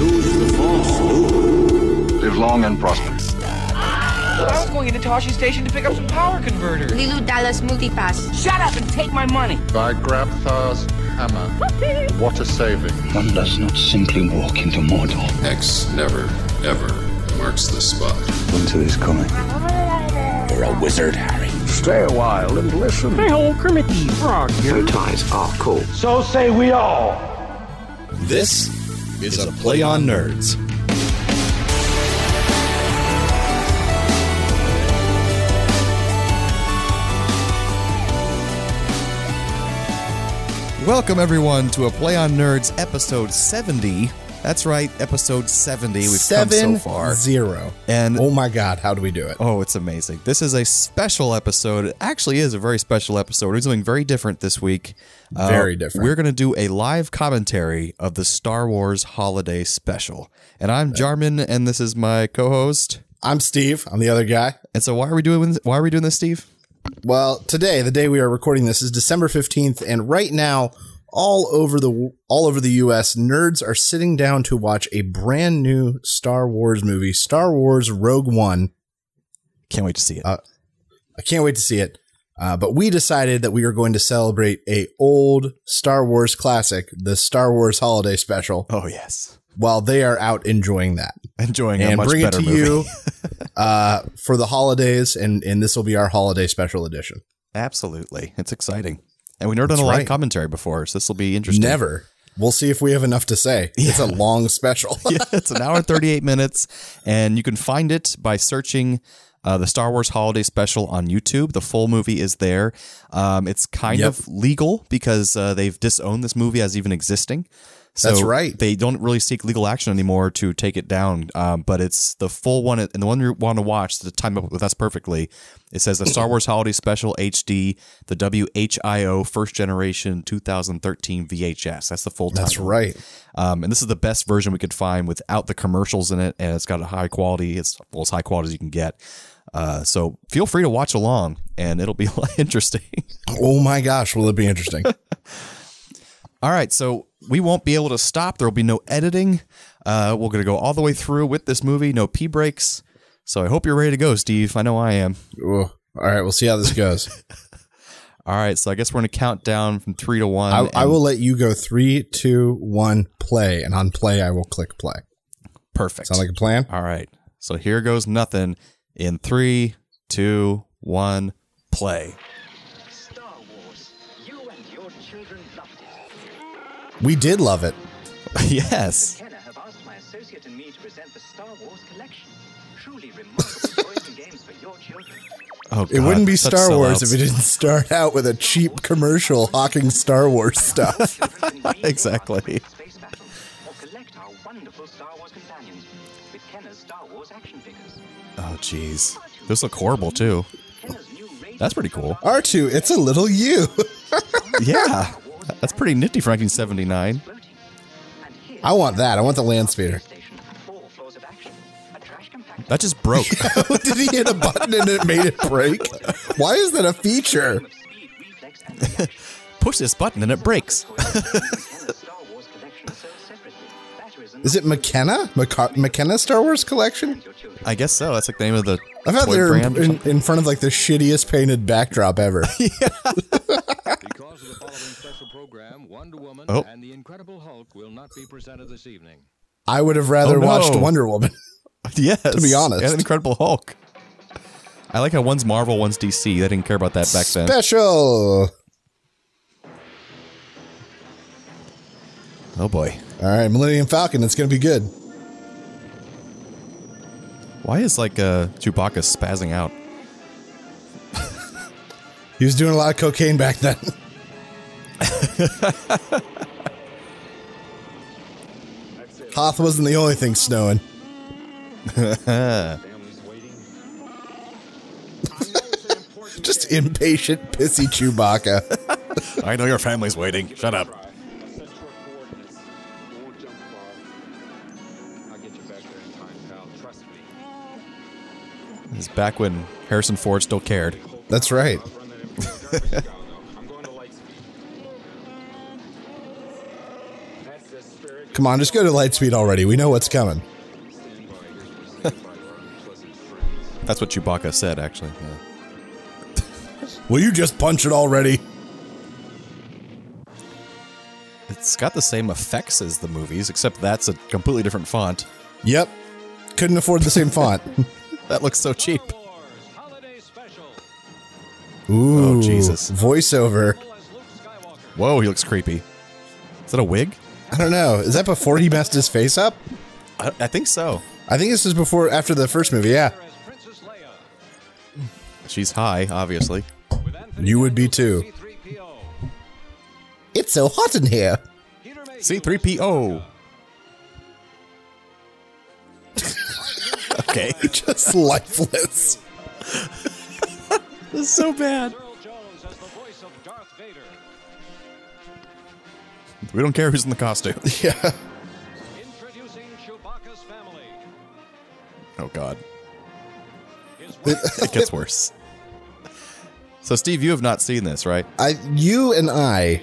Use the force, Luke. Live long and prosper. I was going into Tosche Station to pick up some power converters. Leeloo Dallas Multipass. Shut up and take my money. By Grabthar's hammer. What a saving. One does not simply walk into Mordor. X never, ever marks the spot. Winter is coming. You're a wizard, Harry. Stay a while and listen. Hey, old Kermit the Frog here. Bow ties are cool. So say we all. This is a Play on Nerds. Welcome, everyone, to a Play on Nerds episode 70. That's right, episode 70. We've come so far. zero. And Oh my God, how do we do it? Oh, it's amazing. This is a special episode. It actually is a very special episode. We're doing something very different this week. Uh, Very different. We're going to do a live commentary of the Star Wars Holiday Special. And I'm Jarman, and this is my co-host. I'm Steve. I'm the other guy. And so, why are we doing? Why are we doing this, Steve? Well, today, the day we are recording this, is December fifteenth, and right now, all over the all over the U.S., nerds are sitting down to watch a brand new Star Wars movie, Star Wars Rogue One. Can't wait to see it. Uh, I can't wait to see it. Uh, but we decided that we are going to celebrate a old Star Wars classic, the Star Wars Holiday Special, oh yes, while they are out enjoying that. enjoying a and bring it to movie. you uh, for the holidays, and and this will be our holiday special edition. Absolutely, it's exciting. And we've never done a live right. commentary before, so this will be interesting. Never. We'll see if we have enough to say. It's a long special. yeah, it's an hour and 38 minutes, and you can find it by searching uh, the Star Wars Holiday Special on YouTube. The full movie is there. Um, it's kind Yep. of legal because uh, they've disowned this movie as even existing. So That's right. They don't really seek legal action anymore to take it down. Um, but it's the full one, and the one you want to watch to time up with us perfectly. It says the Star Wars Holiday Special HD, the WHIO First Generation 2013 VHS. That's the full. That's right. Um, and this is the best version we could find without the commercials in it, and it's got a high quality. It's well, as high quality as you can get. Uh, so feel free to watch along, and it'll be interesting. Oh my gosh, will it be interesting? all right, so we won't be able to stop. There will be no editing. Uh, we're going to go all the way through with this movie, no pee breaks. So I hope you're ready to go, Steve. I know I am. Ooh. All right, we'll see how this goes. All right, so I guess we're going to count down from three to one. I, I will let you go three, two, one, play, and on play I will click play. Perfect. Sound like a plan? All right. So here goes nothing in three, two, one, play. Star Wars. You and your children loved it. We did love it. yes. Kenner have asked my associate and me to present the Star Wars collection. Truly remarkable toys and games for your children. Oh, It wouldn't be such Star Wars if it didn't start out with a cheap commercial hawking Star Wars stuff. Children can read Exactly. Wonderful Star Wars companions with Kenner's Star Wars action figures. Oh, jeez. Those look horrible too. Kenner's new radio That's pretty cool. R2, it's a little you. Yeah. That's pretty nifty for 1979. floating. And here, I want that. I want the land speeder. station, four floors of action, a trash compactor, That just broke. Did he hit a button and it made it break? Why is that a feature? of speed, reflex, and reaction. Push this button and it breaks. Is it McKenna? McCar- McKenna Star Wars collection? I guess so. That's like the name of the I thought toy they were brand. or in, in front of like the shittiest painted backdrop ever. Because of the following special program, Oh. and the Incredible Hulk will not be presented this evening. I would have rather Oh, no. watched Wonder Woman. yes. to be honest. And Incredible Hulk. I like how one's Marvel, one's DC. They didn't care about that back then. Special. Oh boy. All right, Millennium Falcon. It's going to be good. Why is like uh, Chewbacca spazzing out? He was doing a lot of cocaine back then. Hoth wasn't the only thing snowing. Just impatient, pissy Chewbacca. I know your family's waiting. Shut up. Is back when Harrison Ford still cared. That's right. Come on, just go to Lightspeed already. We know what's coming. That's what Chewbacca said, actually. Yeah. Will you just punch it already? It's got the same effects as the movies, except that's a completely different font. Yep. Couldn't afford the same font. That looks so cheap. Ooh, Oh, Jesus. Voiceover. Whoa, he looks creepy. Is that a wig? I don't know. Is that before he messed his face up? I, I think so. I think this is before, after the first movie. Yeah, She's high, obviously. you would be too. It's so hot in here. C3PO. okay. Just lifeless. This is so bad. We don't care who's in the costume. Yeah. Oh, God. it gets worse. So, Steve, you have not seen this, right? I, you and I,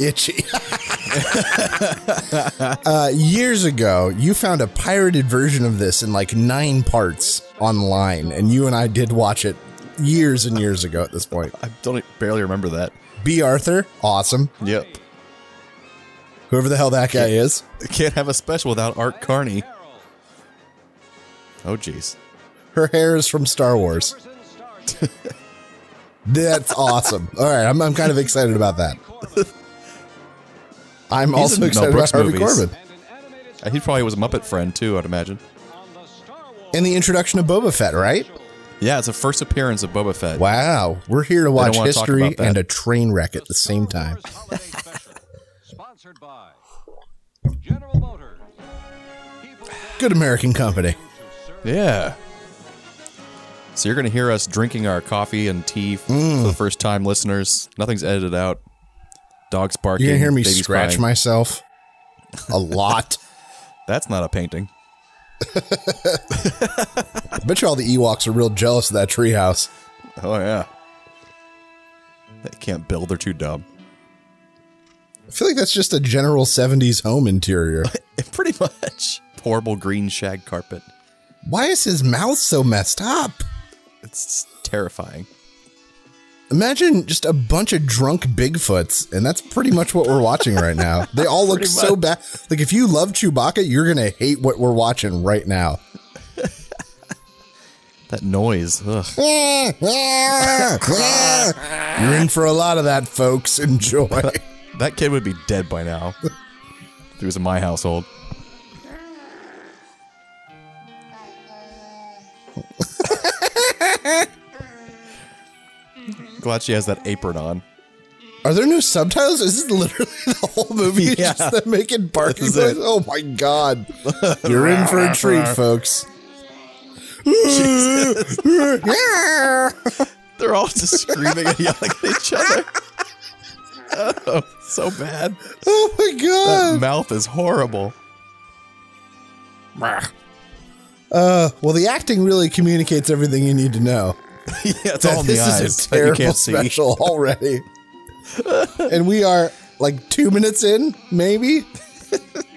itchy. uh, years ago, you found a pirated version of this in like nine parts online, and you and I did watch it years and years ago. At this point, I don't barely remember that. Bea Arthur, awesome. Yep. Whoever the hell that guy is. Can't have a special without Art Carney. Oh, jeez. Her hair is from Star Wars. That's awesome. All right, I'm, I'm kind of excited about that. I'm He's also in Mel excited about Harvey movies. Korman. Uh, He probably was a Muppet friend, too, I'd imagine. And the introduction of Boba Fett, right? Yeah, it's a first appearance of Boba Fett. Wow. We're here to watch wanna talk history about that. and a train wreck at the same time. Sponsored by General Motors. Good American company. Yeah. So you're going to hear us drinking our coffee and tea f- Mm. for the first time, listeners. Nothing's edited out. Dogs barking. Going hear me scratch crying. myself a lot. That's not a painting. I bet you all the Ewoks are real jealous of that treehouse. Oh, yeah. They can't build. They're too dumb. I feel like that's just a general 70s home interior. Pretty much. Horrible green shag carpet. Why is his mouth so messed up? It's terrifying. Imagine just a bunch of drunk Bigfoots, and that's pretty much what we're watching right now. They all look Pretty so much. bad. Like, if you love Chewbacca, you're going to hate what we're watching right now. That noise. Ugh. You're in for a lot of that, folks. Enjoy. That kid would be dead by now. if he was in my household. Glad she has that apron on. Are there no subtitles? Is this literally the whole movie? It's Yeah. just them making barking noises? Oh my god. You're in for a treat, folks. They're all just screaming and yelling at each other. Oh, so bad. Oh my god! That mouth is horrible. Uh, well, the acting really communicates everything you need to know. yeah, it's all in the this eyes. is a terrible can't see. special already. and we are like two minutes in, maybe.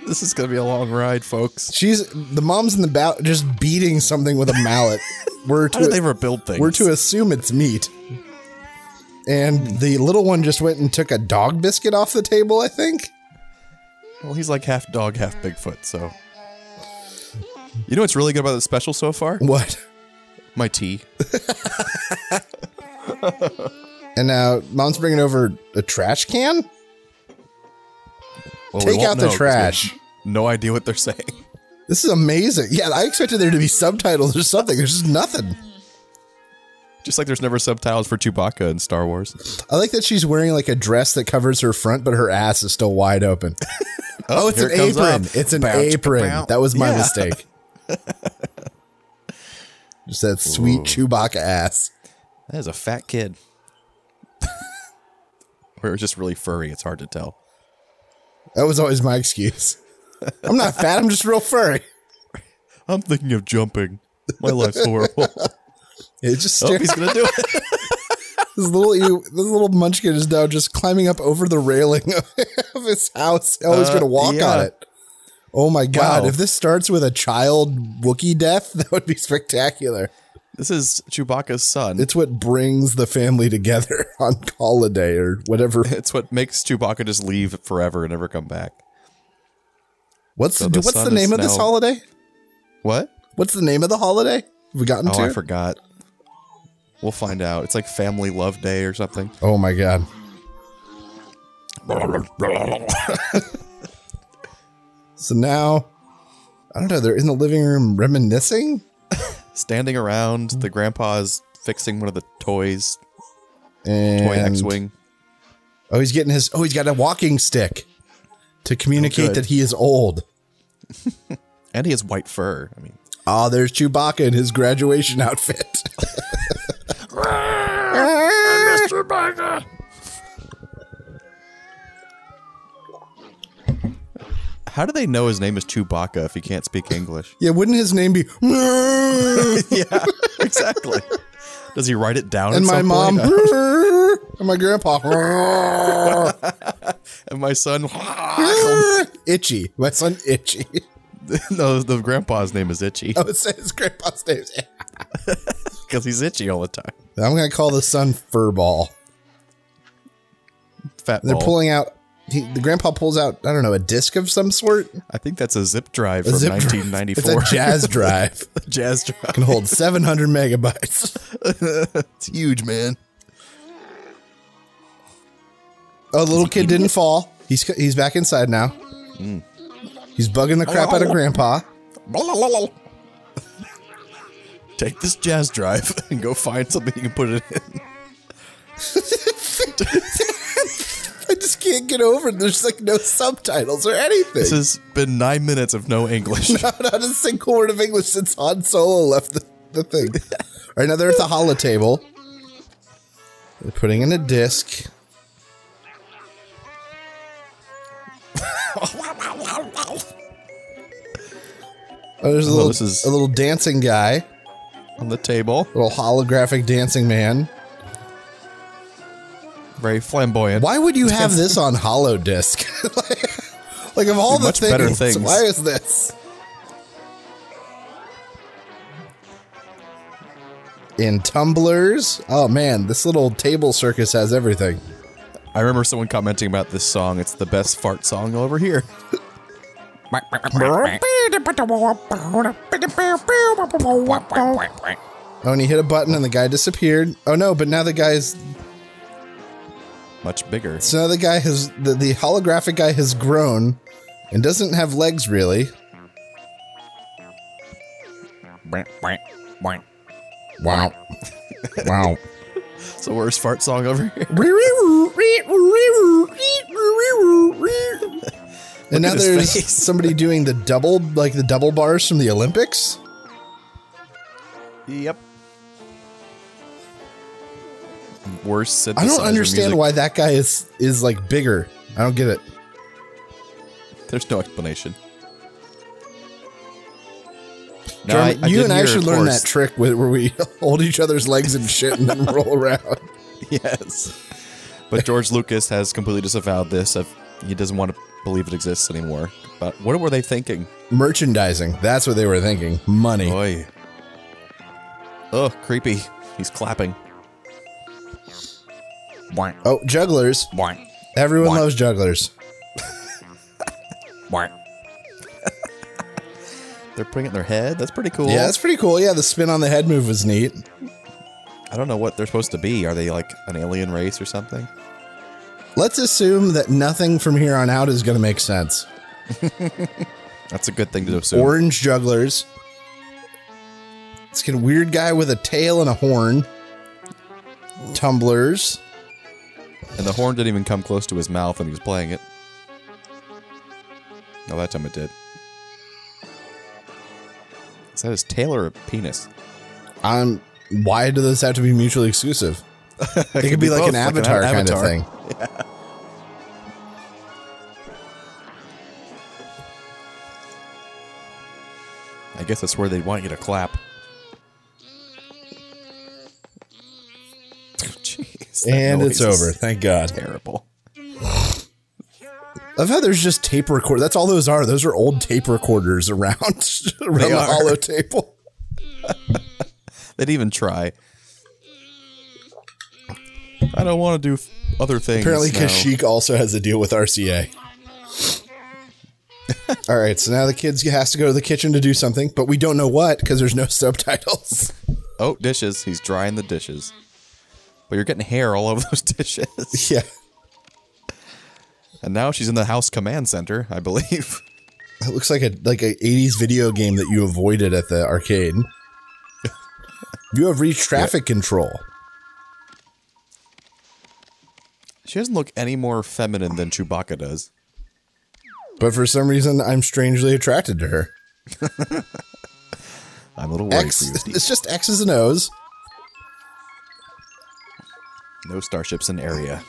This is gonna be a long ride, folks. She's the mom's in the back just beating something with a mallet. We're How did they to ever build things? we're to assume it's meat. And the little one just went and took a dog biscuit off the table. I think. Well, he's like half dog, half Bigfoot. So, you know what's really good about the special so far? What? My tea. And now mom's bringing over a trash can. Well, we Take won't out the know 'cause we have trash. No idea what they're saying. This is amazing. Yeah, I expected there to be subtitles or something. There's just nothing. Just like there's never subtitles for Chewbacca in Star Wars. I like that she's wearing like a dress that covers her front, but her ass is still wide open. oh, oh it's here an it comes apron. up. It's an apron. That was my Yeah. mistake. Just that sweet Chewbacca ass. That is a fat kid. or just really furry. It's hard to tell. That was always my excuse. I'm not fat. I'm just real furry. I'm thinking of jumping. My life's horrible. It's just oh, he's gonna do it. This little you, this little munchkin is now just climbing up over the railing of, of his house. Oh, he's Uh, gonna walk yeah. on it. Oh my god! Wow. If this starts with a child Wookiee death, that would be spectacular. This is Chewbacca's son. It's what brings the family together on holiday or whatever. It's what makes Chewbacca just leave forever and never come back. What's So the what's the name of this holiday? What? What's the name of the holiday? Have we gotten Oh, to? I forgot. We'll find out. It's like Family Love Day or something. oh my god! So now, I don't know. They're in the living room reminiscing, Standing around, the grandpa's fixing one of the toys, and toy X-wing. Oh, he's getting his. Oh, he's got a walking stick to communicate oh, good. that he is old. And he has white fur. I mean, Oh, there's Chewbacca in his graduation outfit. how do they know his name is Chewbacca if he can't speak English? yeah, wouldn't his name be? yeah, exactly. Does he write it down? and my mom and my grandpa and my son. itchy. My son itchy. no, the grandpa's name is Itchy Oh, it says his grandpa's name. because he's itchy all the time. I'm gonna call the son Furball. Fat They're pulling out. He, the grandpa pulls out. I don't know a disc of some sort. I think that's a zip drive A from zip drive. 1994. It's a Jaz drive. Jaz drive. Can hold 700 megabytes. it's huge, man. Oh, the little kid didn't fall. He's he's back inside now. Mm. He's bugging the crap out of grandpa. Take this Jaz drive and go find something you can put it in. I just can't get over it. There's like no subtitles or anything. This has been nine minutes of no English. not, not a single word of English since Han Solo left the, the thing. All right, now they're at the holo table. They're putting in a disc. Oh, there's a Oh, little, a little dancing guy, on the table. little holographic dancing man. Very flamboyant. Why would you have this on hollow disc? like of all the things, things. why is this? In tumblers. Oh man, this little table circus has everything. I remember someone commenting about this song. It's the best fart song you'll ever hear. Oh, and he hit a button and the guy disappeared. Oh no, but now the guy's Much bigger. so now the guy has the, the holographic guy has grown and doesn't have legs really. Wow. wow. It's the worst fart song ever and now there's face. somebody doing the double like the double bars from the Olympics. Yep. Worst synthesizer I don't understand music. why that guy is is like bigger. I don't get it. There's no explanation. No, I- I you and I should learn that trick where we hold each other's legs and shit and then roll around. Yes. But George Lucas has completely disavowed this. Of, he doesn't want to believe it exists anymore. But what were they thinking? Merchandising. That's what they were thinking. Money. Oh, creepy. He's clapping. Oh, jugglers. Everyone loves jugglers. They're putting it in their head. That's pretty cool. Yeah, that's pretty cool. Yeah, the spin on the head move was neat. I don't know what they're supposed to be. Are they like an alien race or something? Let's assume that nothing from here on out is going to make sense. That's a good thing to assume. Orange jugglers. It's kind of weird guy with a tail and a horn. Tumblers. And the horn didn't even come close to his mouth when he was playing it. No, that time it did. Is that his tail or a penis? Um, why do those have to be mutually exclusive? It could be, like both, an avatar kind of thing. I guess that's where they'd want you to clap. Jeez. that And noise it's over. Thank God. Terrible. I've had there's just tape record. That's all those are. Those are old tape recorders around around They the are. hollow table. They'd even try. I don't want to do f- other things. Apparently, now. Kashyyyk also has a deal with RCA. All right, so now the kids has to go to the kitchen to do something, but we don't know what because there's no subtitles. Oh, dishes. He's drying the dishes. But you're getting hair all over those dishes. yeah, And now she's in the house command center, I believe. it looks like a like a 80s video game that you avoided at the arcade. you have reached traffic control. She doesn't look any more feminine than Chewbacca does. But for some reason, I'm strangely attracted to her. I'm a little worried X, for you, Steve. it's just X's and O's. No starships in area.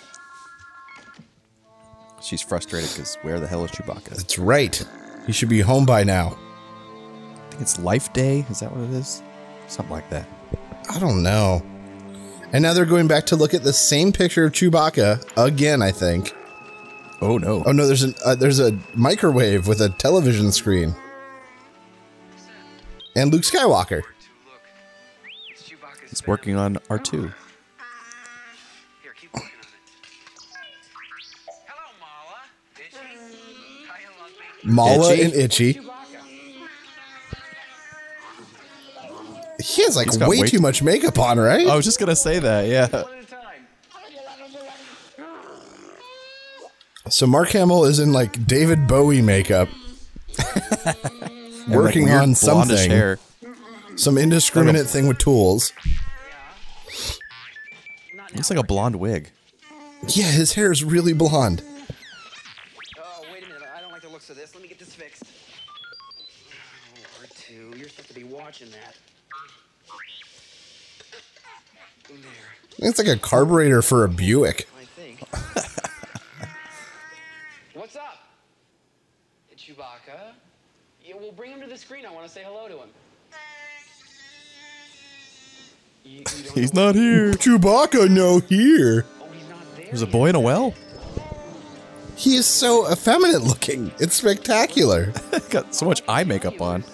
She's frustrated because where the hell is Chewbacca? That's right. He should be home by now. I think it's Life Day. Is that what it is? Something like that. I don't know. And now they're going back to look at the same picture of Chewbacca again. I think. Oh no! Oh no, there's an uh, there's a microwave with a television screen. And Luke Skywalker. He's working on R2. Here, Malla Itchy? and Itchy. He has like way way too much makeup on, right? I was just gonna say that. Yeah. One at a time. So Mark Hamill is in like David Bowie makeup, And, like, working on something, Hair. some indiscriminate thing with tools. Looks like a blonde wig. Yeah, his hair is really blonde. Watching that. It's like a carburetor for a Buick. I think. What's up? It's Chewbacca. Yeah, we'll bring him to the screen. I want to say hello to him. You, you He's not here. Chewbacca, no here. Oh, there. There's a boy in a well. He is so effeminate looking. It's spectacular. Got so much eye makeup on.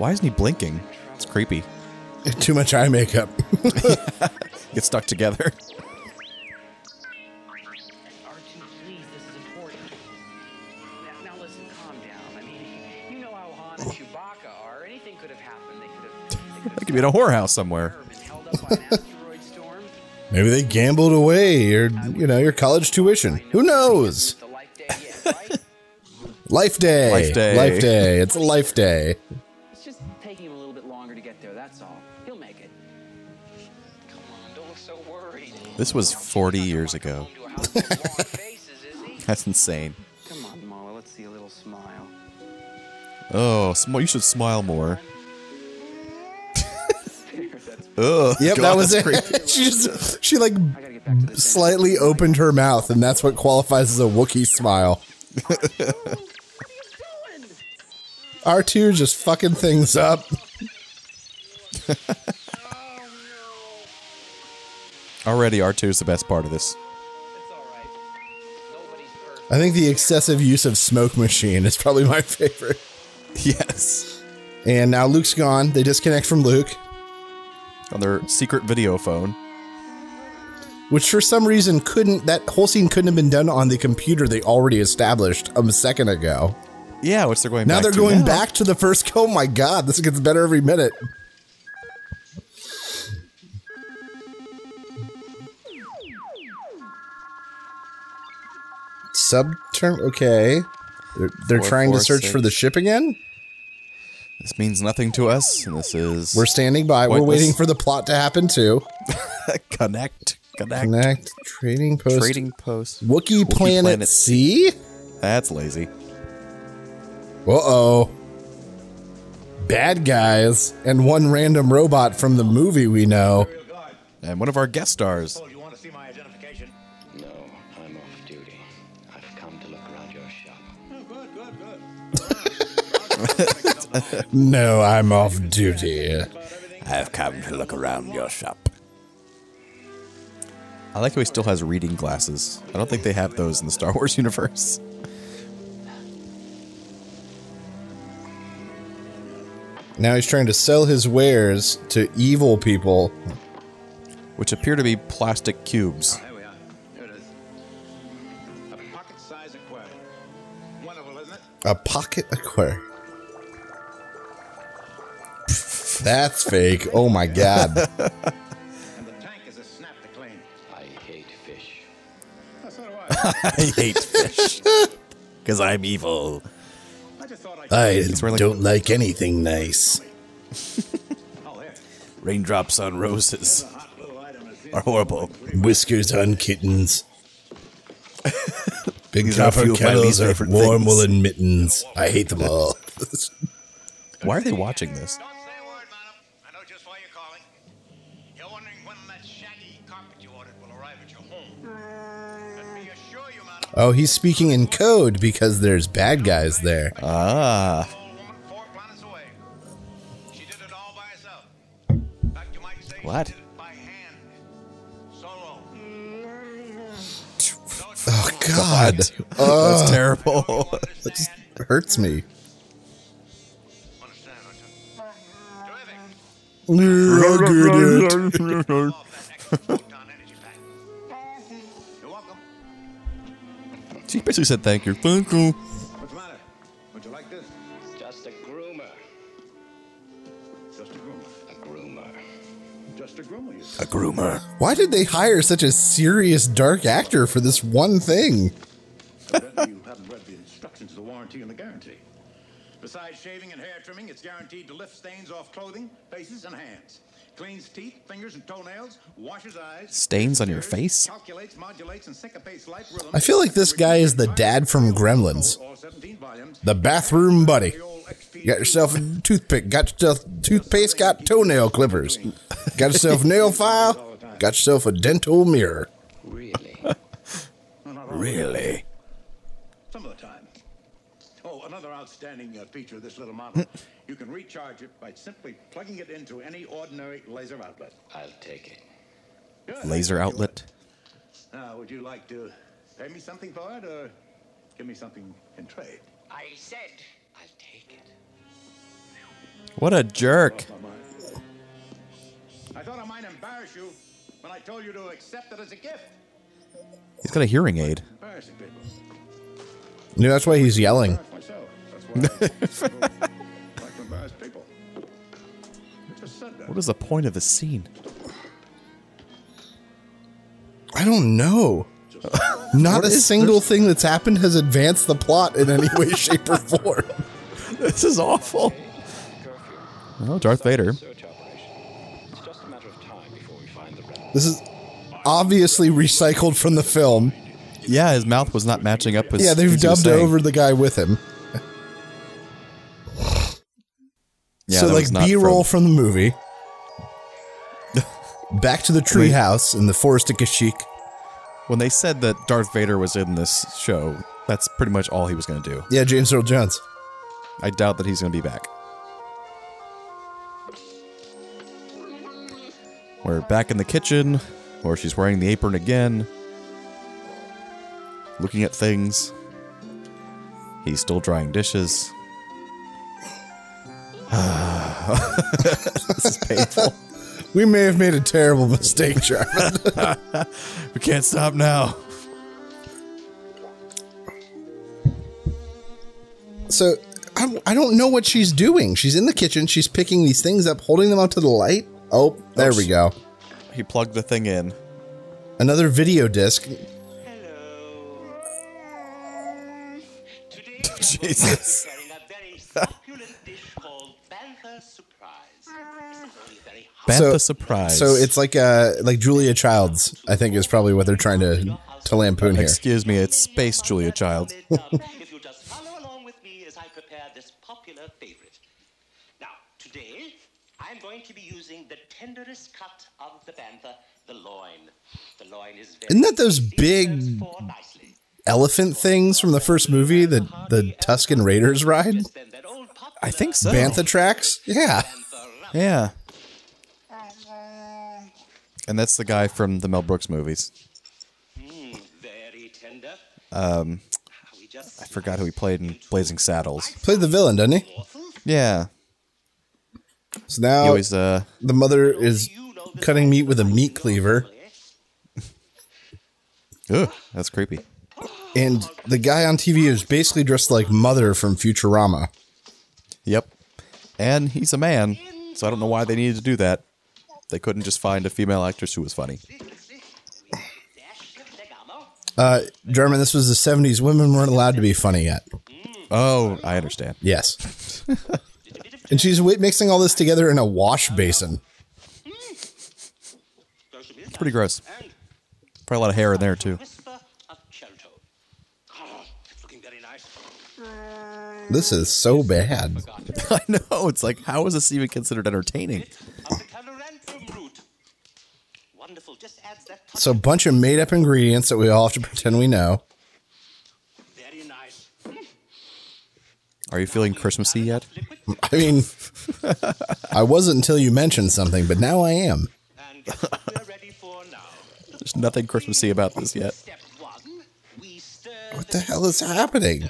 Why isn't he blinking? It's creepy. Too much eye makeup. Get stuck together. R2, please, this is important. Now, now listen, calm down. I mean, you know how Han and Chewbacca are. Anything could have happened. They could have. They They could be in a whorehouse somewhere. been held up by an asteroid storm. Maybe they gambled away your, you know, your college tuition. Who knows? The life day yet, right? Life day. Life day. Life day. It's a life day. This was 40 years ago. Home to a house with long faces, is he? That's insane. Come on, Malla. Let's see a little smile. Oh, sm- you should smile more. Ugh. Yep, God, that was it. creepy. she just she like I gotta get back to this. slightly opened her mouth, and that's what qualifies as a Wookiee smile. R2 just fucking things up. Already, R2 is the best part of this. It's all right. Nobody's perfect. I think the excessive use of smoke machine is probably my favorite. Yes. And now Luke's gone. They disconnect from Luke, On their secret video phone. which for some reason couldn't. That whole scene couldn't have been done on the computer they already established a second ago. Yeah, which they're going Now they're going now. back to the first. Oh my god, this gets better every minute. Subterm. Okay, they're, they're Four, trying to search six. for the ship again. This means nothing to us, this is We're standing by. We're waiting for the plot to happen too. connect, connect, Connect trading post. trading post. Wookiee, Planet, Planet C. That's lazy. Uh oh. Bad guys and one random robot from the movie we know. And one of our guest stars. No, I'm off duty. I've come to look around your shop. I like how he still has reading glasses. I don't think they have those in the Star Wars universe. Now he's trying to sell his wares to evil people. Which appear to be plastic cubes. Ah, there we are. Here it is. A pocket-sized aquarium. Wonderful, isn't it? A pocket aquarium. That's fake. Oh my god. And the tank is a snap to clean. I hate fish. So do I. I hate fish. Because I'm evil. I just thought I'd... I don't like anything nice. Oh. Raindrops on roses Hot little item is in. are horrible. Whiskers on kittens. Big These are a copper of my kettles least are favorite warm things. woolen mittens. I hate them all. Why are they watching this? Oh, he's speaking in code because there's bad guys there. Ah. Old woman four planets away. She did it all by herself. In fact, you might say What? she did it by hand. Solo. Oh God, That's terrible. that just hurts me. Understand, don't you? She basically said thank you. Thank you. What's the matter? Would you like this? Just a groomer. Just a groomer. A groomer. Just a groomer, you A groomer. Why did they hire such a serious dark actor for this one thing? Evidently you haven't read the instructions of the warranty and the guarantee. Besides shaving and hair trimming, it's guaranteed to lift stains off clothing, faces, and hands. Cleans teeth, fingers, and toenails. Washes eyes. Stains on your face? Calculates, modulates, and syncopates life rhythms. I feel like this guy is the dad from Gremlins. All 17 volumes. The bathroom buddy. Got yourself a toothpick. Got yourself toothpaste. Got toenail clippers. Got yourself a nail file. Got yourself a dental mirror. Really? Really? Some of the time. Oh, another outstanding uh, feature of this little model. you can recharge it by simply plugging it into any ordinary laser outlet. I'll take it. Good. Laser outlet. would. Now, would you like to pay me something for it or give me something in trade? I said I'll take it. What a jerk. I thought I might embarrass you when I told you to accept it as a gift. He's got a hearing aid. Embarrassing people. No, that's why he's yelling. What is the point of the scene? I don't know. Not a single thing that's happened has advanced the plot in any way, shape, or form. This is awful. Oh, Darth Vader. Search operation. It's just a matter of time before we find the rebel. This is obviously recycled from the film. Yeah, his mouth was not matching up with Yeah, they've things he was dubbed over the guy with him. So that like B roll from... the movie. Back to the treehouse in the forest of Kashyyyk. When they said that Darth Vader was in this show, that's pretty much all he was going to do. Yeah, James Earl Jones. I doubt that he's going to be back. We're back in the kitchen, where she's wearing the apron again, looking at things. He's still drying dishes. this is painful. We may have made a terrible mistake, Jarman. We can't stop now. so I, I don't know what she's doing. She's in the kitchen. She's picking these things up, holding them up to the light. Oh, there Oops. we go. He plugged the thing in. Another video disc. Today Jesus. we're preparing a very succulent dish called Bantha Surprise. It's only very hot. Bantha so, surprise. So it's like uh like Julia Childs. I think is probably what they're trying to to lampoon here. Excuse me, it's Space Julia Child. if you just follow along with me as I prepare this popular favorite. Now, today, I'm going to be using the tenderest cut of the bantha, the loin. The loin is very Isn't that those big- serves four nicely. Elephant things from the first movie, the the Tusken Raiders ride. Then that old pot I think so. Bantha tracks? Yeah. Yeah. And that's the guy from the Mel Brooks movies. Very tender. Um, I forgot who he played in Blazing Saddles. Played the villain, doesn't he? Yeah. So now always, uh, the mother is cutting meat with a meat cleaver. Ugh, that's creepy. And the guy on TV is basically dressed like Mother from Futurama. Yep. And he's a man, so I don't know why they needed to do that. They couldn't just find a female actress who was funny. Uh, Jarman, this was the 70s. Women weren't allowed to be funny yet. Oh, I understand. Yes. and she's mixing all this together in a wash basin. It's pretty gross. Probably a lot of hair in there, too. This is so bad. I know. It's like, how is this even considered entertaining? Wonderful. Just adds that So a bunch of made up ingredients that we all have to pretend we know. very nice. Are you feeling Christmassy yet? I mean, I wasn't until you mentioned something, but now I am. There's nothing Christmassy about this yet. What the hell is happening?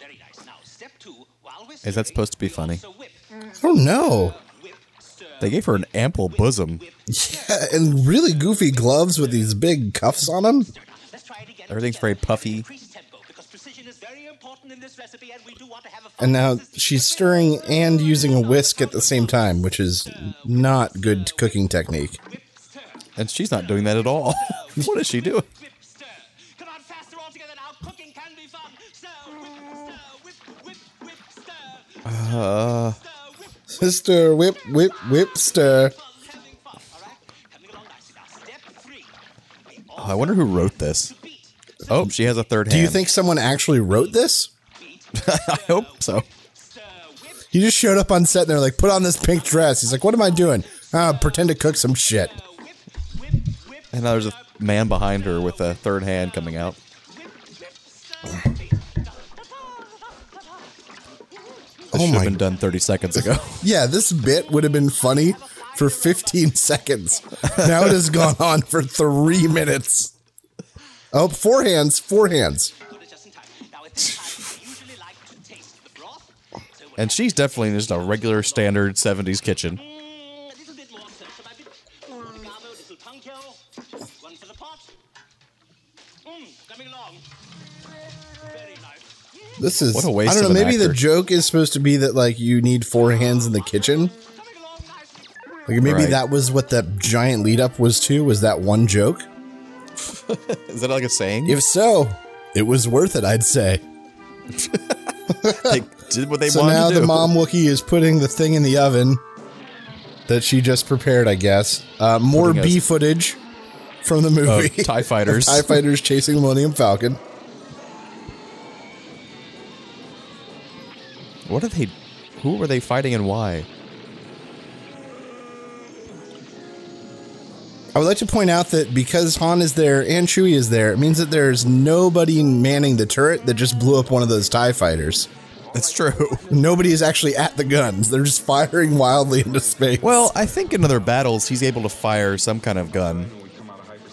Very nice. Now, step two. While we're Is that supposed to be funny? Oh, I don't know. They gave her an ample bosom. Yeah, and really goofy gloves with these big cuffs on them. Everything's very puffy. And now she's stirring and using a whisk at the same time, which is not good cooking technique. And she's not doing that at all. what is she doing? Uh, Sister, whip, whip, Whipster. Oh, I wonder who wrote this. Oh, she has a third hand. Do you think someone actually wrote this? I hope so. He just showed up on set and they're like, put on this pink dress. He's like, what am I doing? Ah, pretend to cook some shit. And now there's a man behind her with a third hand coming out. This Oh should have been done 30 seconds ago. Yeah, this bit would have been funny for 15 seconds. Now it has gone on for three minutes. Oh, four hands, four hands. And she's definitely just a regular standard 70s kitchen. This is What a waste I don't know. Maybe the joke is supposed to be that like you need four hands in the kitchen. Like maybe Right. that was what that giant lead up was to. Was that one joke? Is that like a saying? If so, it was worth it. I'd say. they did what they so wanted now the mom Wookiee is putting the thing in the oven that she just prepared. I guess uh, more B footage from the movie. Of TIE fighters. Tie fighters chasing Millennium Falcon. What are they? Who were they fighting and why? I would like to point out that because Han is there and Chewie is there, it means that there's nobody manning the turret that just blew up one of those TIE fighters. That's true. Nobody is actually at the guns. They're just firing wildly into space. Well, I think in other battles he's able to fire some kind of gun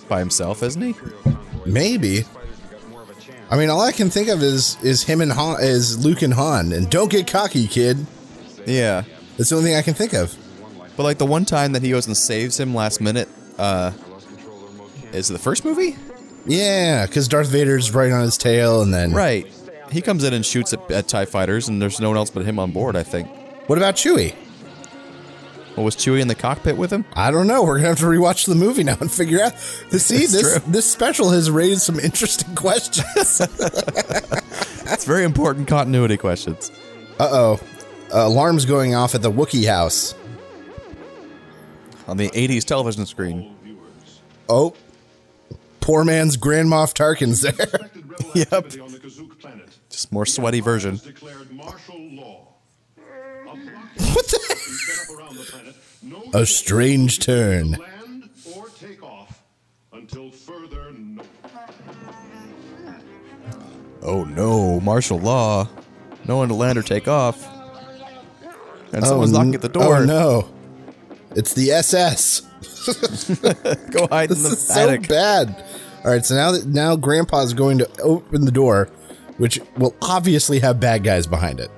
by himself, isn't he? maybe. I mean, all I can think of is is him and Han, is Luke and Han, and don't get cocky, kid. Yeah. That's the only thing I can think of. But like the one time that he goes and saves him last minute, uh, is the first movie? Yeah, because Darth Vader's right on his tail, and then Right. He comes in and shoots at, at Tie fighters, and there's no one else but him on board. I think. What about Chewie? Well, was Chewie in the cockpit with him? I don't know. We're gonna have to rewatch the movie now and figure out. To see It's this true. this special has raised some interesting questions. That's very important continuity questions. Uh oh, uh, alarms going off at the Wookiee house. On the 80s television screen. Oh, poor man's Grand Moff Tarkin's there. yep. Just more sweaty version. What the? A strange turn. Oh no, martial law. No one to land or take off. And oh, someone's Oh, knocking at the oh, door. Oh no. It's the SS. Go hide in This the is so bad. All right, so now that now Grandpa's going to open the door, which will obviously have bad guys behind it.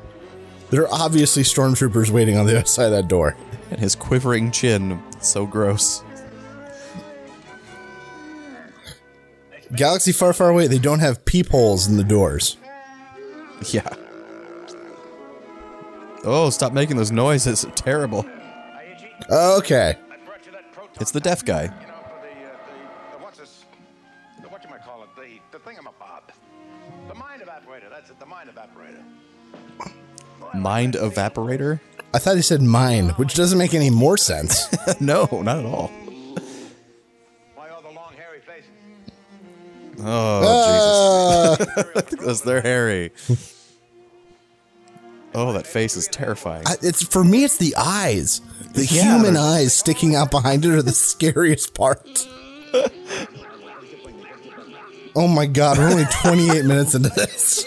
There are obviously stormtroopers waiting on the other side of that door. and his quivering chin. So gross. Galaxy far, far away. They don't have peepholes in the doors. Yeah. Oh, stop making those noises. Terrible. Okay. It's the deaf guy. Mind evaporator? I thought he said mine, which doesn't make any more sense. no, not at all. Why all the long hairy faces? Oh, Ah. Jesus. Because they're hairy. Oh, that face is terrifying. I- it's for me. It's the eyes. The Yeah, human they're- eyes sticking out behind it are the scariest part. oh my god, we're only 28 minutes into this.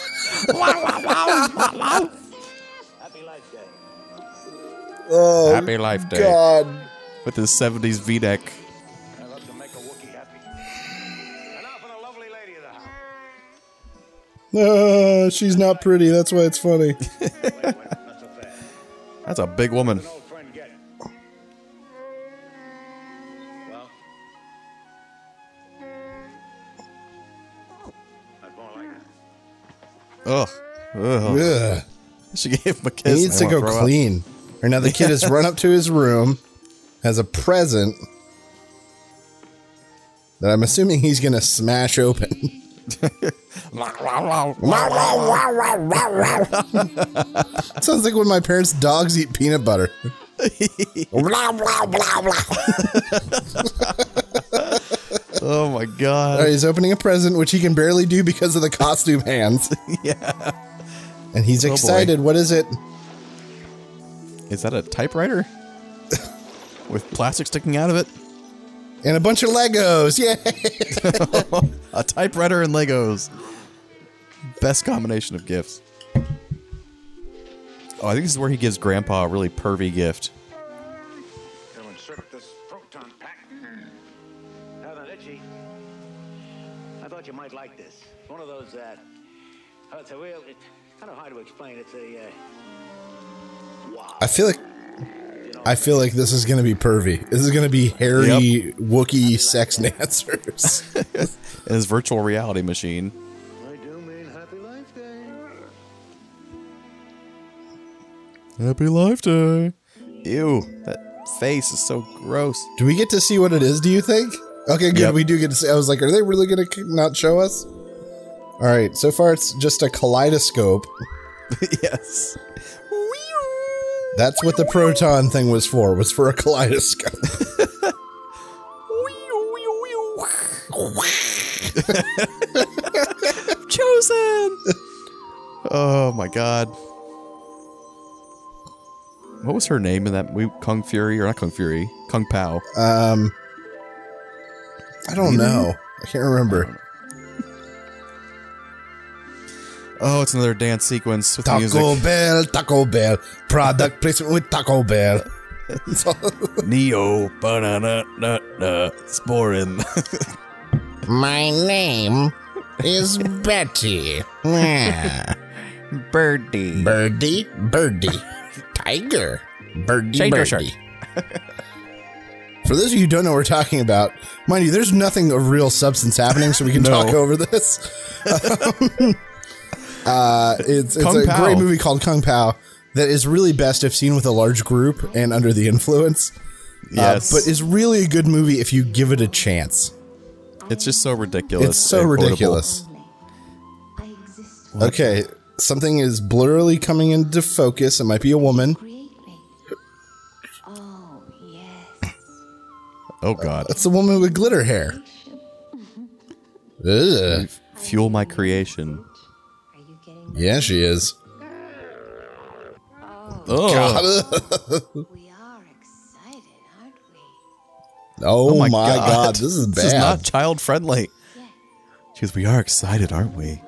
Oh, Happy Life Day. God. With his 70s V-neck. I love to make a Wookiee happy. And now for the lovely lady of the house. Uh, she's not pretty. That's why it's funny. Not so fast. That's a big woman. An old friend get it. Well, that's more like it. Ugh. Ugh. Ugh. She gave him a He kiss. needs to go throw up. Or now the kid has run up to his room, has a present that I'm assuming he's going to smash open. Sounds like when my parents' dogs eat peanut butter. Oh my god. right, he's opening a present, which he can barely do because of the costume hands. yeah. And he's Oh, boy. excited. What is it? Is that a typewriter? With plastic sticking out of it? And a bunch of Legos. Yay! A typewriter and Legos. Best combination of gifts. Oh, I think this is where he gives Grandpa a really pervy gift. I feel like I feel like this is going to be pervy. This is going to be hairy Wookiee sex dancers. And his virtual reality machine. I do mean happy life day. Happy Life Day. Ew, that face is so gross. do we get to see what it is? Do you think? Okay, good. Yep. We do get to see. I was like, are they really going to not show us? All right. So far, it's just a kaleidoscope. yes. That's what the proton thing was for. Was for a kaleidoscope. Chosen. oh my god. What was her name in that movie? Kung Fury or not Kung Fury? Kung Pow. Um, I don't know. I can't remember. Oh, it's another dance sequence with Taco music. Bell, Taco Bell, product placement with Taco Bell. Neo banana sporin. My name is Betty. Birdie. Birdie, Birdie, Tiger, Birdie, Birdie. For those of you who don't know what we're talking about, mind you, there's nothing of real substance happening, so we can No. talk over this. Uh, it's it's Kung a Pao. great movie called Kung Pow that is really best if seen with a large group and under the influence. Yes. Uh, but is really a good movie if you give it a chance. it's just so ridiculous. It's so ridiculous. Okay, something is blurrily coming into focus. It might be a woman. Oh, yes. Oh god. That's the woman with glitter hair. Ugh. Fuel my creation. Yeah, she is. Oh. God. we are excited, aren't we? Oh, oh my, my god. god. this is bad. This is not child friendly. She goes, We are excited, aren't we?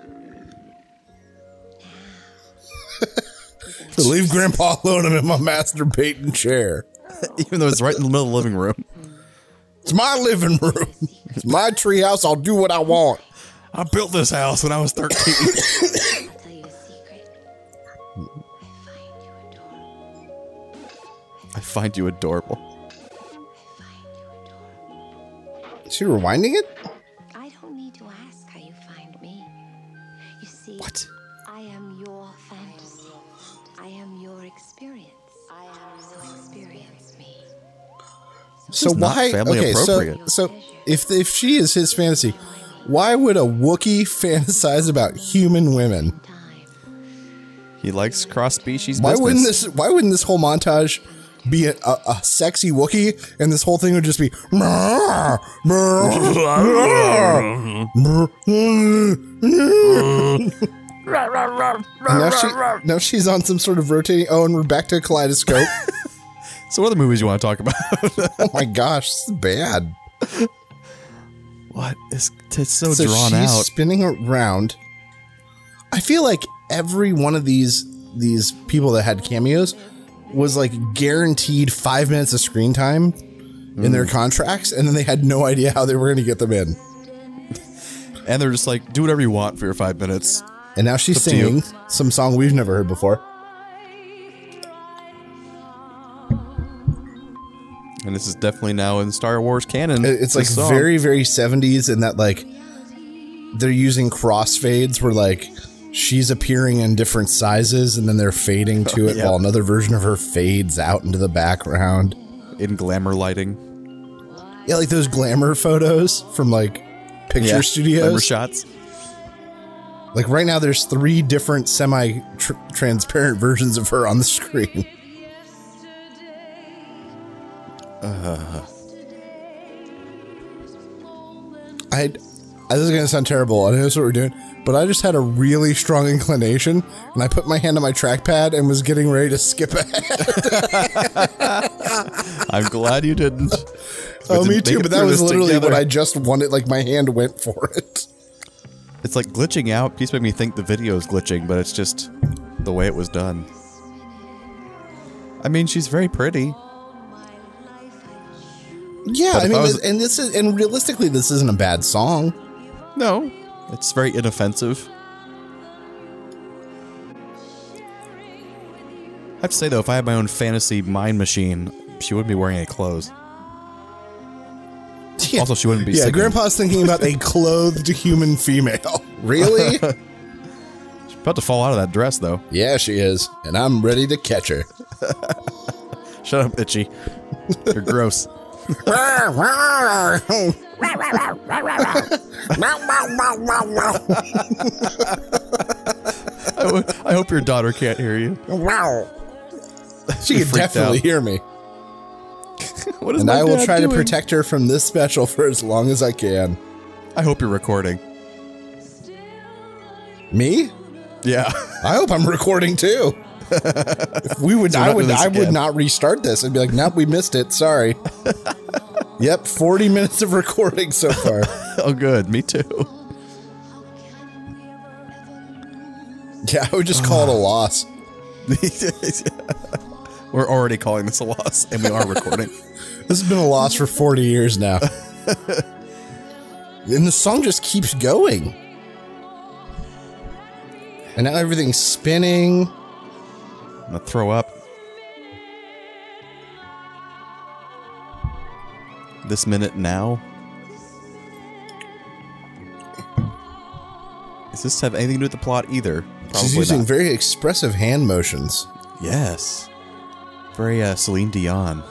Leave Grandpa alone. I'm in my masturbating chair. Even though it's right in the middle of the living room. It's my living room. It's my tree house. I'll do what I want. I built this house when I was 13. I find you adorable. Is she rewinding it? I don't need to ask how you find me. You see, What? I am your fantasy. I am your experience. I am so experience me. So is not why? family okay, so so if if she is his fantasy, why would a Wookiee fantasize about human women? He likes cross species. Why business. wouldn't this? Why wouldn't this whole montage be a, a, a sexy Wookiee, and this whole thing would just be? Now she now she's on some sort of rotating. Oh, and we're back to kaleidoscope. So, what other movies you want to talk about? oh my gosh, this is bad. what is it's so, so drawn she's out? spinning around. I feel like every one of these these people that had cameos was like guaranteed five minutes of screen time in their Mm. contracts, and then they had no idea how they were going to get them in. And they're just like, do whatever you want for your five minutes. And now she's singing some song we've never heard before. And this is definitely now in Star Wars canon. It's like song. very, very 70s in that like they're using crossfades where like she's appearing in different sizes and then they're fading to it Yeah. while another version of her fades out into the background. in glamour lighting. Yeah, like those glamour photos from like picture Yeah, studios. glamour shots. Like right now, there's three different semi transparent versions of her on the screen. Uh, I, this is gonna sound terrible. I don't know that's what we're doing, but I just had a really strong inclination, and I put my hand on my trackpad and was getting ready to skip ahead. I'm glad you didn't. oh, me too. But that was literally together. what I just wanted. Like my hand went for it. It's like glitching out. Please make me think the video is glitching, but it's just the way it was done. I mean, she's very pretty. Yeah, But I mean, I was- and this is and realistically, this isn't a bad song. No, it's very inoffensive. I have to say though, if I had my own fantasy mind machine, she wouldn't be wearing any clothes. Also, she wouldn't be. Yeah, singing. Grandpa's thinking about a clothed human female. Really? She's about to fall out of that dress though. yeah, she is, and I'm ready to catch her. Shut up, Itchy. You're gross. I, w- I hope your daughter can't hear you. She You're can definitely out. hear me. What is and I will try to protect her from this special for as long as I can. I hope you're recording. Me? Yeah. I hope I'm recording too. We would, So I would, I would not restart this. I'd be like, nope, we missed it. Sorry. yep, 40 minutes of recording so far. oh, good. Me too. Yeah, I would just call it a loss. We're already calling this a loss, and we are recording. This has been a loss for 40 years now. and the song just keeps going. And now everything's spinning. I'm gonna throw up. This minute now. Does this have anything to do with the plot either? She's using very expressive hand motions. yes, very uh, Celine Dion.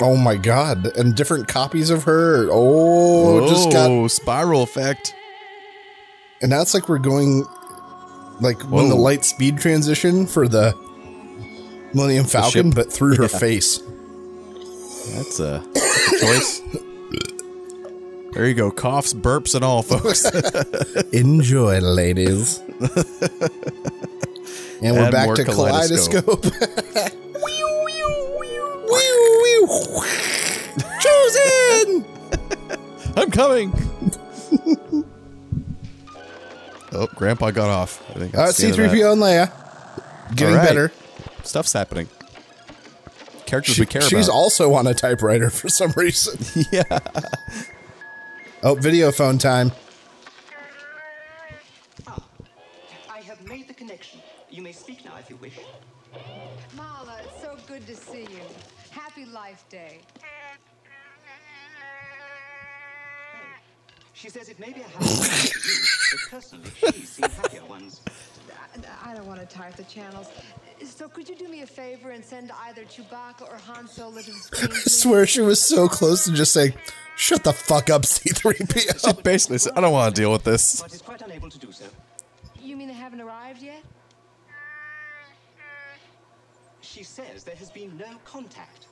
Oh my god. And different copies of her. Oh, just got. Spiral effect. And now it's like we're going. Like when the Whoa. light speed transition for the Millennium Falcon, ship. but through her Yeah. face. That's a, that's a choice. There you go, coughs, burps, and all, folks. Enjoy, ladies. and we're Add back to kaleidoscope. kaleidoscope. Chosen! I'm coming. Oh, Grandpa got off. I think Uh, that's the end of that. C3PO and Leia. Getting All right. better. Stuff's happening. Characters She- we care she's about. also on a typewriter for some reason. yeah. Oh, video phone time. I have made the connection. You may speak now if you wish. Malla, it's so good to see you. Happy Life Day. She says it may be a happy day you, but personally, she's seen happier ones. I, I don't want to type the channels. So could you do me a favor and send either Chewbacca or Han Solo to the screen? I swear she was so close to just saying, shut the fuck up, C3PO. She basically said, I don't want to deal with this. But is quite unable to do so. You mean they haven't arrived yet? She says there has been no contact.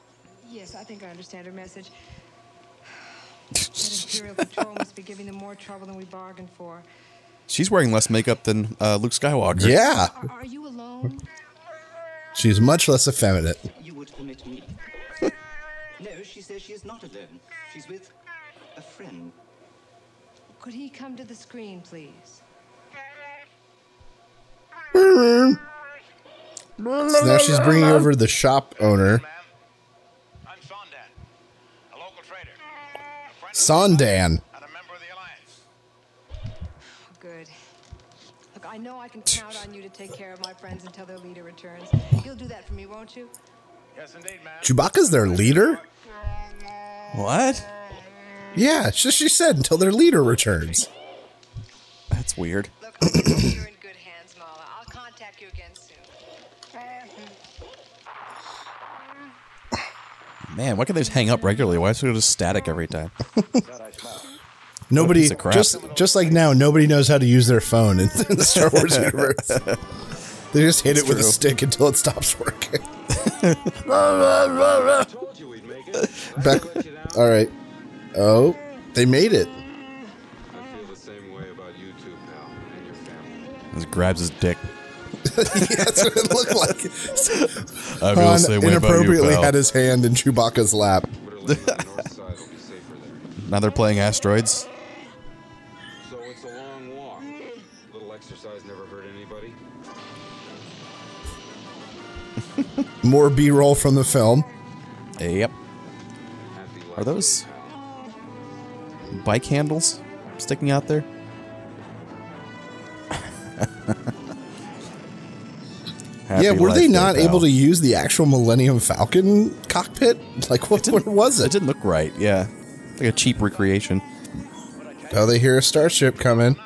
Yes, I think I understand her message. That Imperial Patrol must be giving them more trouble than we bargained for. She's wearing less makeup than uh, Luke Skywalker. Yeah. Are, are you alone? She's much less effeminate. You would permit me. no, she says she is not alone. She's with a friend. Could he come to the screen, please? So now she's bringing over the shop owner. Saun Dann. Good. Look, I know I can count on you to take care of my friends until their leader returns. You'll do that for me, won't you? Yes, indeed, ma'am. Chewbacca's their leader? What? Yeah, it's just she said until their leader returns. That's weird. You're Man, why can't they just hang up regularly? Why is it just static every time? Nobody piece of crap. just just like now, nobody knows how to use their phone in, in the Star Wars universe. They just hit It's it with a stick until it stops working. Back. All right. Oh, they made it. Just grabs his dick. That's what it looked like. I feel the Han same way about you, inappropriately had his hand in Chewbacca's lap. Now they're playing asteroids. So it's a long walk. Little exercise never hurt anybody. More B-roll from the film. Yep. Are those bike handles sticking out there? Yeah, were they not able to use the actual Millennium Falcon cockpit? Like, what, what was It it? didn't look right. Yeah, like a cheap recreation. Oh, they hear a starship coming.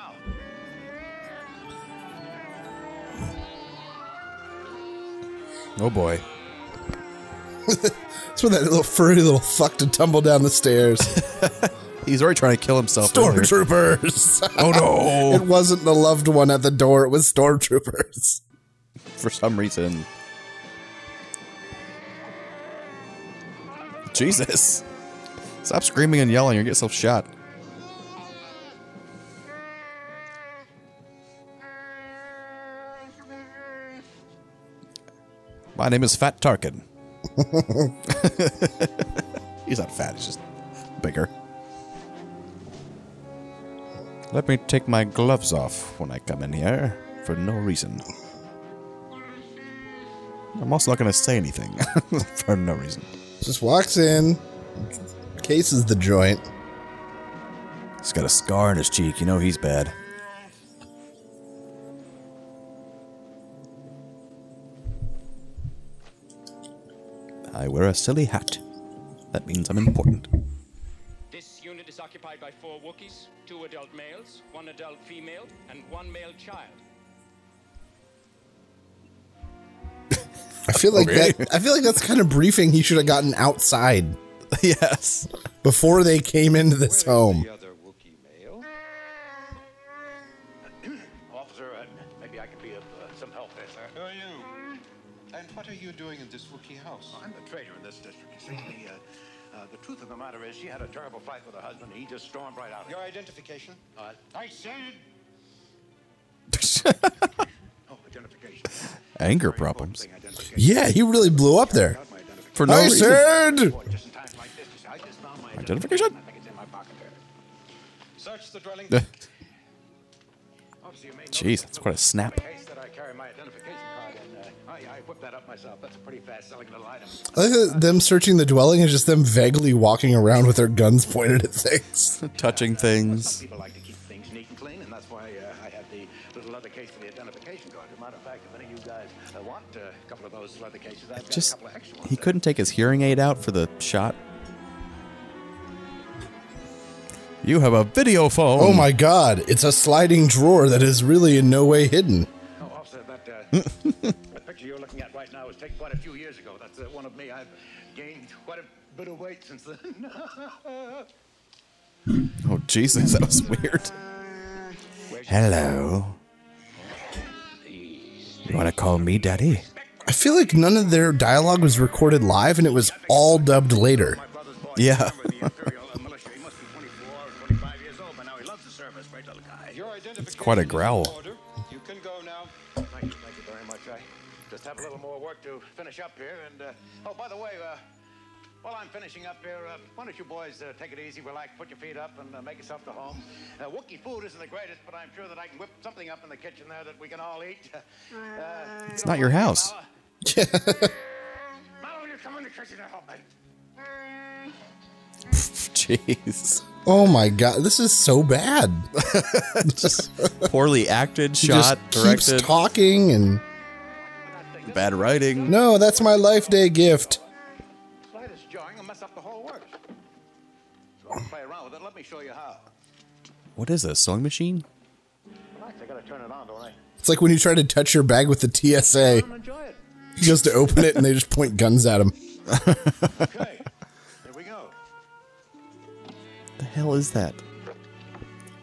Oh boy. That's when that little furry little fuck to tumble down the stairs. He's already trying to kill himself. Stormtroopers. Oh no! it wasn't the loved one at the door. It was stormtroopers. For some reason. Jesus. Stop screaming and yelling. You'll get yourself shot. My name is Fat Tarkin. he's not fat, he's just bigger. Let me take my gloves off when I come in here for no reason. I'm also not going to say anything for no reason. Just walks in, cases the joint. He's got a scar on his cheek. You know he's bad. I wear a silly hat. That means I'm important. This unit is occupied by four Wookiees, two adult males, one adult female, and one male child. I feel like Okay. that. I feel like that's kind of briefing he should have gotten outside. yes. Before they came into this home. Officer, uh, maybe I can be of uh, some help there, sir. Who are you? And what are you doing in this Wookiee house? I'm the trader in this district. You see, the, uh, uh, the truth of the matter is, she had a terrible fight with her husband, and he just stormed right out. Your identification? Uh, I said. oh, identification. Anger problems. Yeah, he really blew up there. For no I reason. said. Identification? Search the dwelling. Jeez, that's quite a snap. I carry my identification card in. Uh, I, I whipped that up myself. That's a pretty fast-selling little item. I like them searching the dwelling is just them vaguely walking around with their guns pointed at things. Touching things. Just couple of extra ones. he couldn't take his hearing aid out for the shot. You have a video phone. Oh my god, it's a sliding drawer that is really in no way hidden. Oh, officer, that, uh, that picture you're looking at right now was taken quite a few years ago. That's uh, one of me. I've gained quite a bit of weight since then. Oh Jesus, that was weird. Hello. You want to call me daddy? I feel like none of their dialogue was recorded live and it was all dubbed later. Yeah. it's quite a growl. You can go now. Thank you, thank you very much. I just have a little more work to finish up here. And uh, oh, by the way, uh, while I'm finishing up here, uh, why don't you boys uh, take it easy, relax, put your feet up, and uh, make yourself to home? Uh, Wookiee food isn't the greatest, but I'm sure that I can whip something up in the kitchen there that we can all eat. Uh, It's not your house. Malla, you come in the kitchen to help me. Jeez. Oh my god, this is so bad. Just poorly acted, shot, just directed. keeps talking and Bad writing. no, that's my life day gift. Slightest jarring will mess up the whole works. So I'll play around with it. Let me show you how. What is this? Sewing machine? Relax, I gotta turn it on, don't I? It's like when you try to touch your bag with the TSA. Enjoy it. He goes to open it and they just point guns at him. Okay, here we go. The hell is that?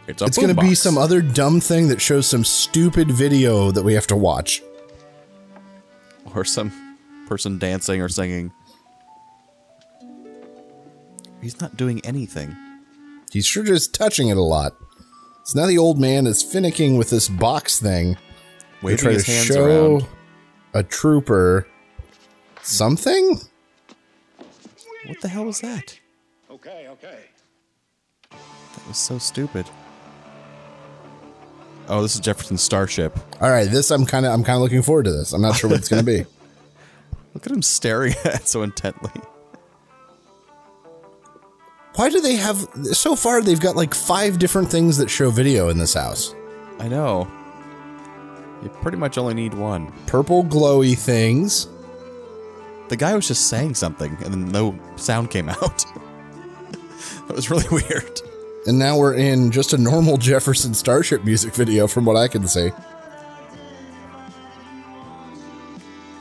It's a It's going to be some other dumb thing that shows some stupid video that we have to watch. or some person dancing or singing. He's not doing anything. He's sure just touching it a lot. So now the old man is finicking with this box thing. to Waving his to hands show around. A trooper something. What the hell was that? Okay, okay. That was so stupid. Oh, this is Jefferson Starship. All right, this I'm kind of I'm kind of looking forward to this. I'm not sure what it's going to be. Look at him staring at it so intently. Why do they have so far they've got like five different things that show video in this house. I know. You pretty much only need one. Purple glowy things. The guy was just saying something and then no sound came out. that was really weird. And now we're in just a normal Jefferson Starship music video from what I can see.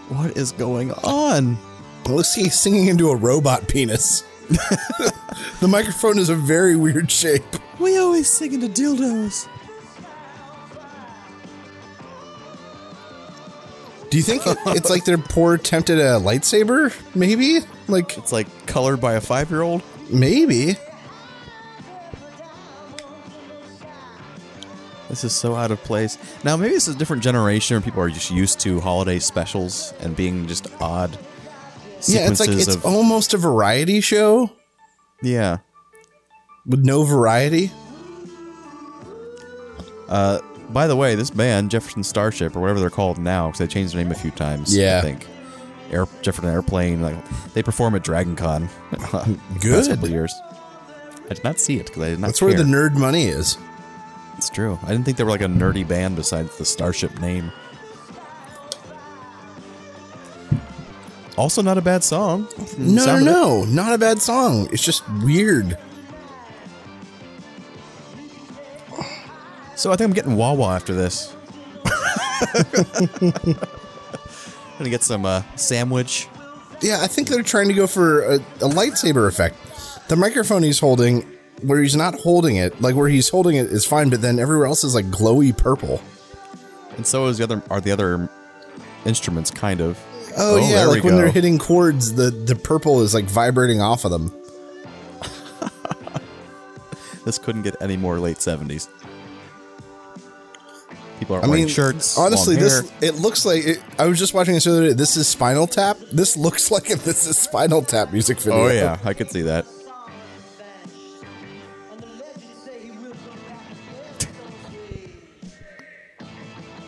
What is going on? It looks like he's singing into a robot penis. the microphone is a very weird shape. We always sing into dildos. Do you think it's like their poor attempt at a lightsaber? Maybe? Like It's like colored by a five year old. maybe. This is so out of place. Now, maybe this is a different generation where people are just used to holiday specials and being just odd Yeah, it's like it's of. almost a variety show yeah. with no variety. Uh, by the way, this band, Jefferson Starship, or whatever they're called now, because they changed their name a few times. Yeah. I think. Air, Jefferson Airplane, like they perform at Dragon Con. Good. Couple years. I did not see it because I did not. That's where the nerd money is. It's true. I didn't think they were like a nerdy band besides the Starship name. Also, not a bad song. No, no, sound of it. no, not a bad song. It's just weird. So I think I'm getting Wawa after this. I'm Gonna get some uh, sandwich. Yeah, I think they're trying to go for a, a lightsaber effect. The microphone he's holding, where he's not holding it, like where he's holding it is fine, but then everywhere else is like glowy purple. And so is the other are the other instruments, kind of. Oh, yeah, like when they're hitting chords, the the purple is like vibrating off of them. This couldn't get any more late seventies. People are I wearing mean, shirts. honestly, this it looks like it, I was just watching this the other day. This is Spinal Tap. This looks like if this is Spinal Tap music video. Oh yeah, I could see that.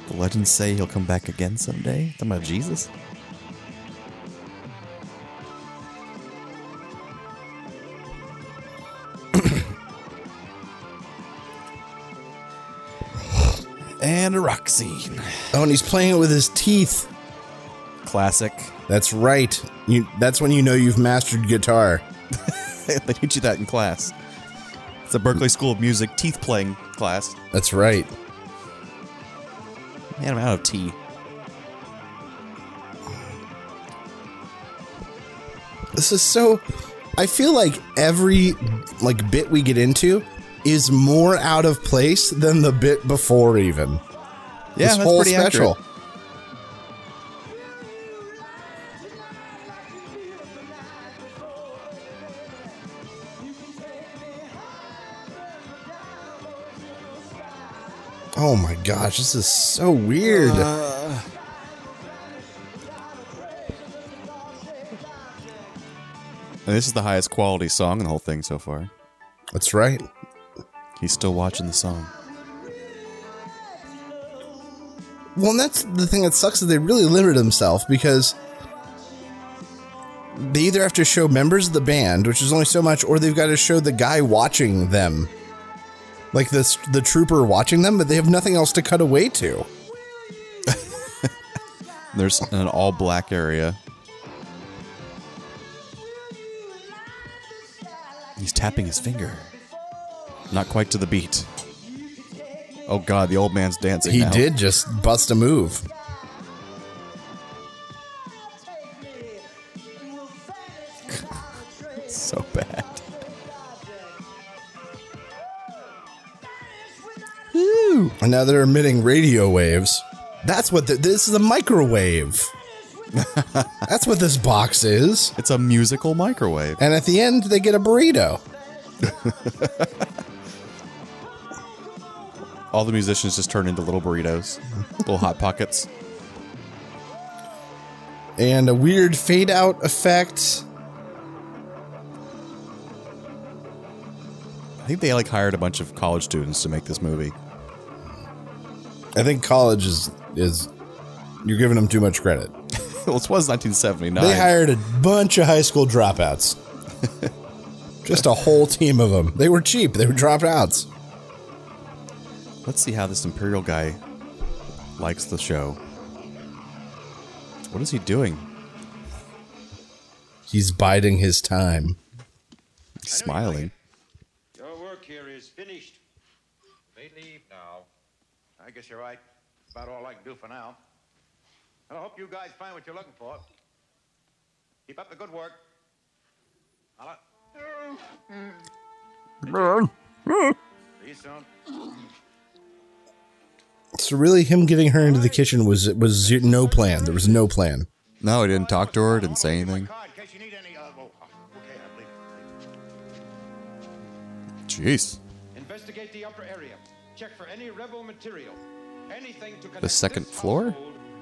The legends say he'll come back again someday. Talking about Jesus. And a rock scene. Oh, and he's playing it with his teeth. Classic. That's right. You, that's when you know you've mastered guitar. they teach you that in class. It's a Berklee School of Music teeth playing class. That's right. Man, I'm out of tea. This is so. I feel like every like bit we get into is more out of place than the bit before. Even Yeah, this that's whole pretty special. accurate. Oh my gosh, this is so weird. Uh, And this is the highest quality song in the whole thing so far. That's right. He's still watching the song. Well, and that's the thing that sucks is they really limited themselves because they either have to show members of the band, which is only so much, or they've got to show the guy watching them, like this the trooper watching them, but they have nothing else to cut away to. There's an all black area. He's tapping his finger. Not quite to the beat. Oh god, the old man's dancing. He now. did just bust a move. so bad. And now they're emitting radio waves. That's what the, this is a microwave. That's what this box is. It's a musical microwave. And at the end, they get a burrito. All the musicians just turn into little burritos, little hot pockets. And a weird fade out effect. I think they like hired a bunch of college students to make this movie. I think college is is you're giving them too much credit. well, it was 1979. They hired a bunch of high school dropouts. Just a whole team of them. They were cheap. They were dropouts. Let's see how this Imperial guy likes the show. What is he doing? He's biding his time. Smiling. Your work here is finished. May leave now. I guess you're right. About all I can do for now. And I hope you guys find what you're looking for. Keep up the good work. I'll... See you soon. So really, him getting her into the kitchen was was no plan. There was no plan. No, he didn't talk to her, didn't say anything. Jeez. Investigate the upper area. Check for any rebel material. Anything to connect The second floor?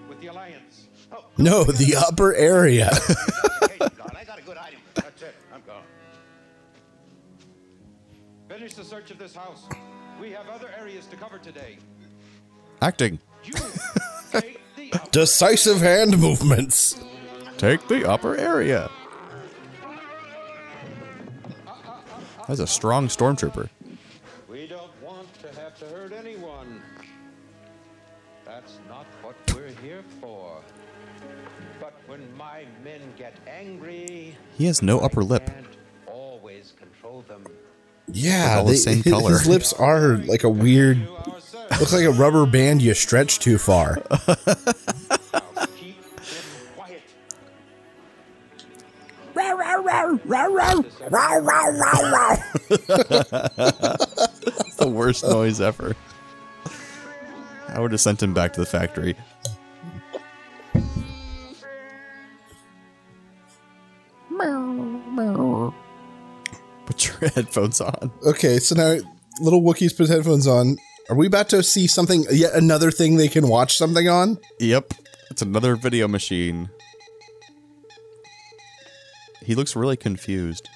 with the Alliance. Oh, No, the upper area. I got a good item. That's it. I'm gone. Finish the search of this house. We have other areas to cover today. Acting. Decisive hand movements. Take the upper area. That's a strong stormtrooper. We don't want to have to hurt anyone. That's not what we're here for. But when my men get angry, He has no upper lip. always control them. Yeah, all the same color. his lips are like a weird. Looks like a rubber band you stretch too far. That's the worst noise ever. I would have sent him back to the factory. Put your headphones on. Okay, so now little Wookiees put headphones on. Are we about to see something? Yet another thing they can watch something on? Yep. It's another video machine. He looks really confused.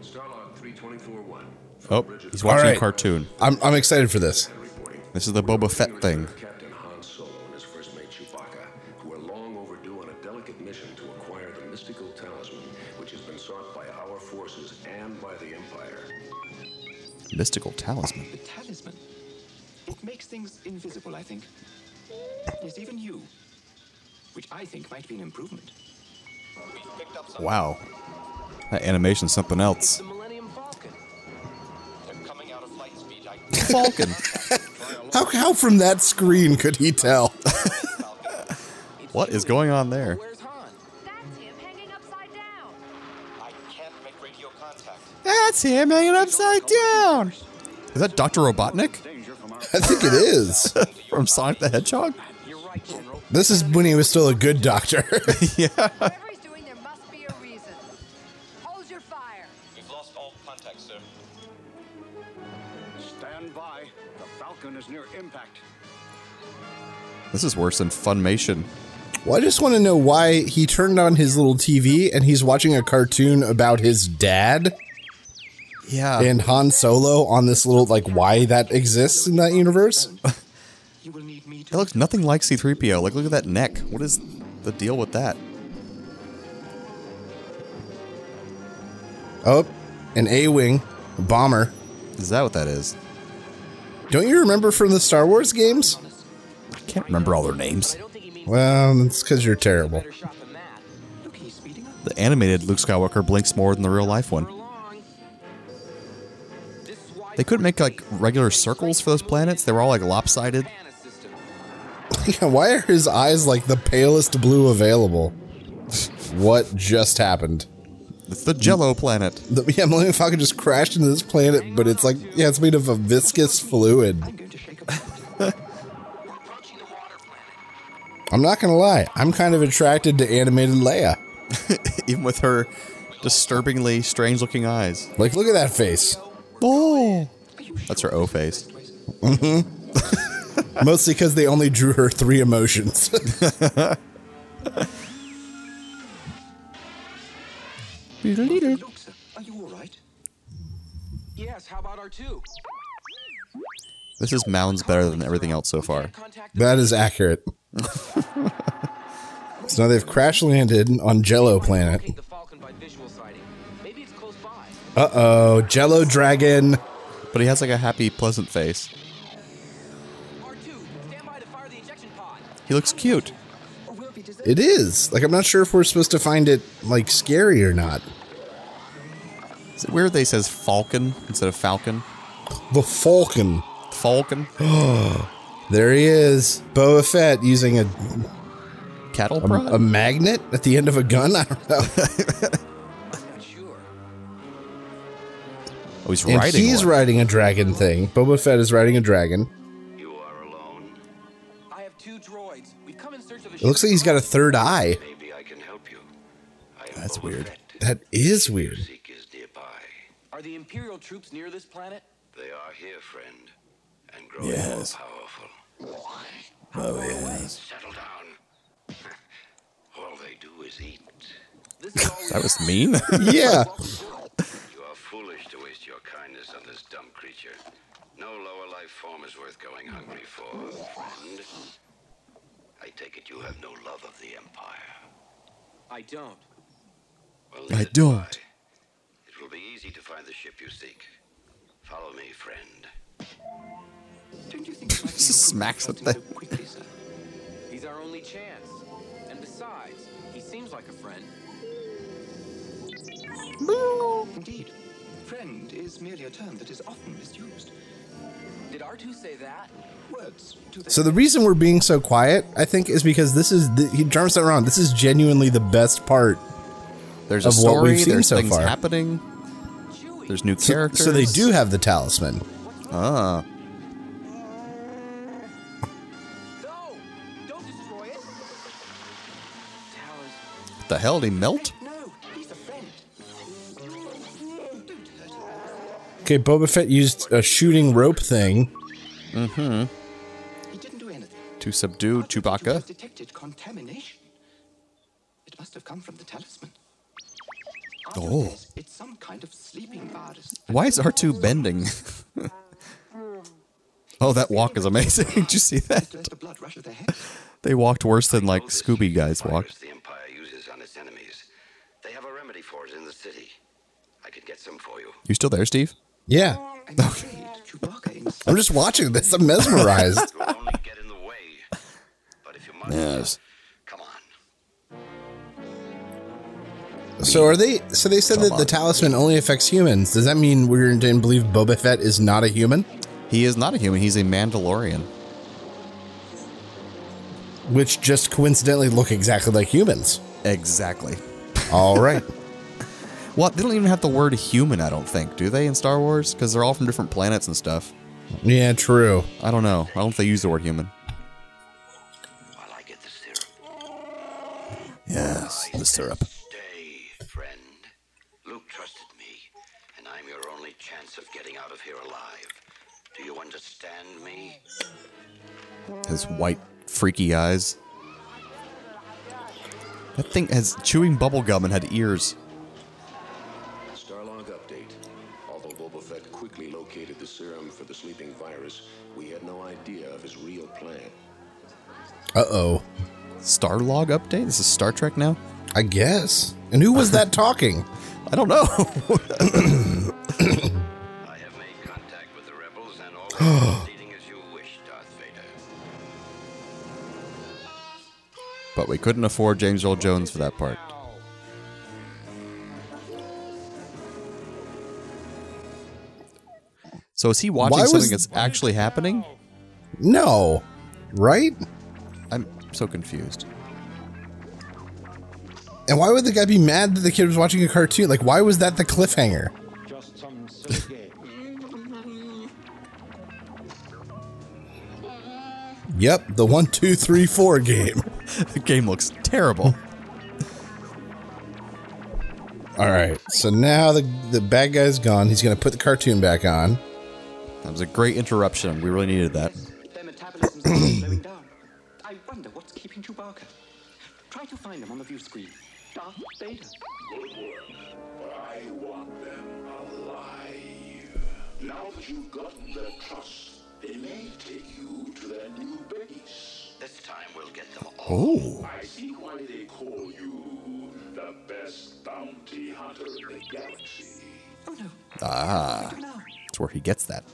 Starlog 324-1. Oh, he's watching All right. a cartoon. I'm, I'm excited for this. This is the Boba Fett thing. Mystical talisman. The talisman. It makes things invisible, I think. Yes, even you. Which I think might be an improvement. Wow. That animation's something else. Falcon. How, how from that screen could he tell? What is going on there? That's him hanging upside down. Is that Dr. Robotnik? I think it is. From Sonic the Hedgehog? This is when he was still a good doctor. yeah. Whatever he's doing, there must be a reason. Hold your fire. We've lost all contact, sir. Stand by. The Falcon is near impact. This is worse than Funimation. Well, I just want to know why he turned on his little TV and he's watching a cartoon about his dad Yeah. and Han Solo on this little, like, why that exists in that universe. It looks nothing like C3PO. Like, look at that neck. What is the deal with that? Oh, an A Wing bomber. Is that what that is? Don't you remember from the Star Wars games? I can't remember all their names. Well, it's because you're terrible. The animated Luke Skywalker blinks more than the real life one. They couldn't make like regular circles for those planets. They were all like lopsided. Yeah, why are his eyes like the palest blue available? what just happened? It's the Jello planet. The, yeah, Millennium Falcon just crashed into this planet, but it's like, yeah, it's made of a viscous fluid. I'm not gonna lie, I'm kind of attracted to animated Leia. Even with her disturbingly strange looking eyes. Like, look at that face. Oh. That's her O face. Mm-hmm. Mostly because they only drew her three emotions. Are you all right? Yes, how about R2? This is mounds better than everything else so far. that is accurate. so now they've crash landed on Jello planet. Uh oh, Jello Dragon. But he has like a happy, pleasant face. He looks cute. It is. Like, I'm not sure if we're supposed to find it, like, scary or not. Is it weird they says Falcon instead of Falcon? The Falcon. Falcon? there he is. Boba Fett using a cattle a, prod? a magnet at the end of a gun. I don't know. Oh, he's and riding he's one. riding a dragon thing. Boba Fett is riding a dragon. I have two droids. We've come in search of a It looks like he's got a third eye. Maybe I can help you. That's weird. That is weird. Zeke is nearby. Are the Imperial troops near this planet? They are here, friend, and growing Yes. more powerful. Oh, yes. Settle down. All they do is eat. That was mean. Yeah. You are foolish to waste your kindness on this dumb creature. No lower life form is worth going hungry friend. I take it you have no love of the Empire. I don't. Well, I don't. It will be easy to find the ship you seek. Follow me, friend. Don't you think just smacks the thing. He's our only chance. And besides, he seems like a friend. Indeed. Friend is merely a term that is often misused. Did R2 say that? Words So the reason we're being so quiet, I think, is because this is the, he Jarvis not wrong. This is genuinely the best part. There's a of what story, we've seen there's so things far. happening. There's new characters. so they do have the talisman. Ah. Don't destroy it. What the hell? Did he melt? Okay, Boba Fett used a shooting rope thing. Mm-hmm. He didn't do anything. To subdue Chewbacca. Detected contamination. It must have come from the talisman. Oh. It's some kind of sleeping virus. Why is R2 bending? oh, that walk is amazing. Did you see that? The blood rush to their head. They walked worse than like Scooby guys walked. The Empire uses on its enemies. They have a remedy for it in the city. I could get some for you. You still there, Steve? Yeah. I'm just watching this. I'm mesmerized. Yes. Come on. So are they? So they said Come that the talisman only affects humans. Does that mean we're going to believe Boba Fett is not a human? He is not a human. He's a Mandalorian. Which just coincidentally look exactly like humans. Exactly. All right. Well, they don't even have the word human, I don't think, do they, in Star Wars? Because they're all from different planets and stuff. Yeah, true. I don't know. I don't think they use the word human. Yes, the syrup. Stay, friend. Luke trusted me, and I'm your only chance of getting out of here alive. Do you understand me? His white, freaky eyes. That thing has chewing bubble gum and had ears. Uh oh. Starlog update? This is Star Trek now? I guess. And who was that talking? I don't know. but we couldn't afford James Earl Jones for that part. So is he watching Why something was- that's actually happening? No. Right? I'm so confused. And why would the guy be mad that the kid was watching a cartoon? Like, why was that the cliffhanger? Just some silly game. Yep, the one, two, three, four game. the game looks terrible. All right, so now the the bad guy's gone. He's gonna put the cartoon back on. That was a great interruption. We really needed that. I wonder what's keeping Chewbacca. Try to find them on the view screen. Darth Vader. I want them alive. Now that you've gotten their trust, they may take you to their new base. This time we'll get them all. Oh. I see why they call you the best bounty hunter in the galaxy. Ah. That's where he gets that.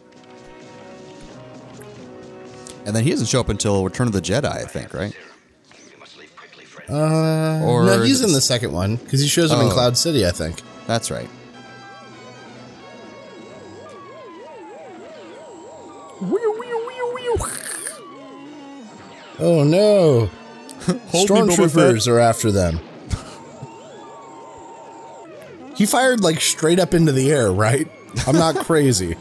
And then he doesn't show up until Return of the Jedi, I think, right? Uh, Or no, he's in the second one because he shows up in Oh. Cloud City. I think. That's right. Oh no! Hold me, Boba Stormtroopers are after them. he fired like straight up into the air, right? I'm not crazy.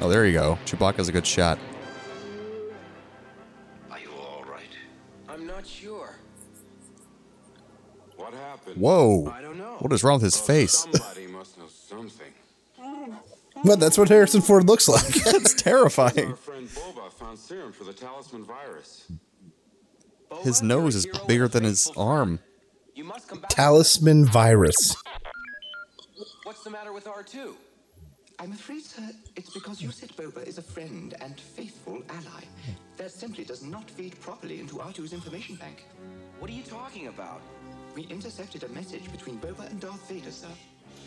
Oh, there you go. Chewbacca's a good shot. Whoa. I don't know. What is wrong with his uh, face? Somebody must know something. But that's what Harrison Ford looks like. That's terrifying. Our friend Boba found serum for the talisman virus. His nose is bigger than his arm. Talisman virus. What's the matter with R2? I'm afraid, sir, it's because you said Boba is a friend and faithful ally. That simply does not feed properly into R2's information bank. What are you talking about? We intercepted a message between Boba and Darth Vader, sir.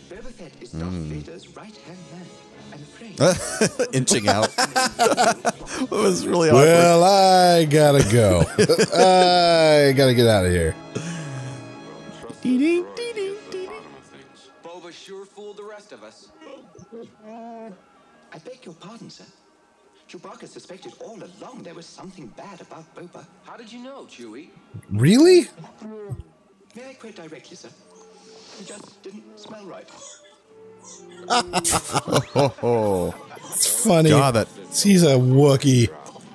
Boba Fett is Darth Hmm. Vader's right-hand man. I'm afraid. Inching out. it was really awkward. Well, I gotta go. I gotta get out of here. Boba sure fooled the rest of us. I beg your pardon, sir. Chewbacca suspected all along there was something bad about Boba. How did you know, Chewie? Really? May I quote directly, sir? It just didn't smell right. It's funny. God, that he's a Wookiee.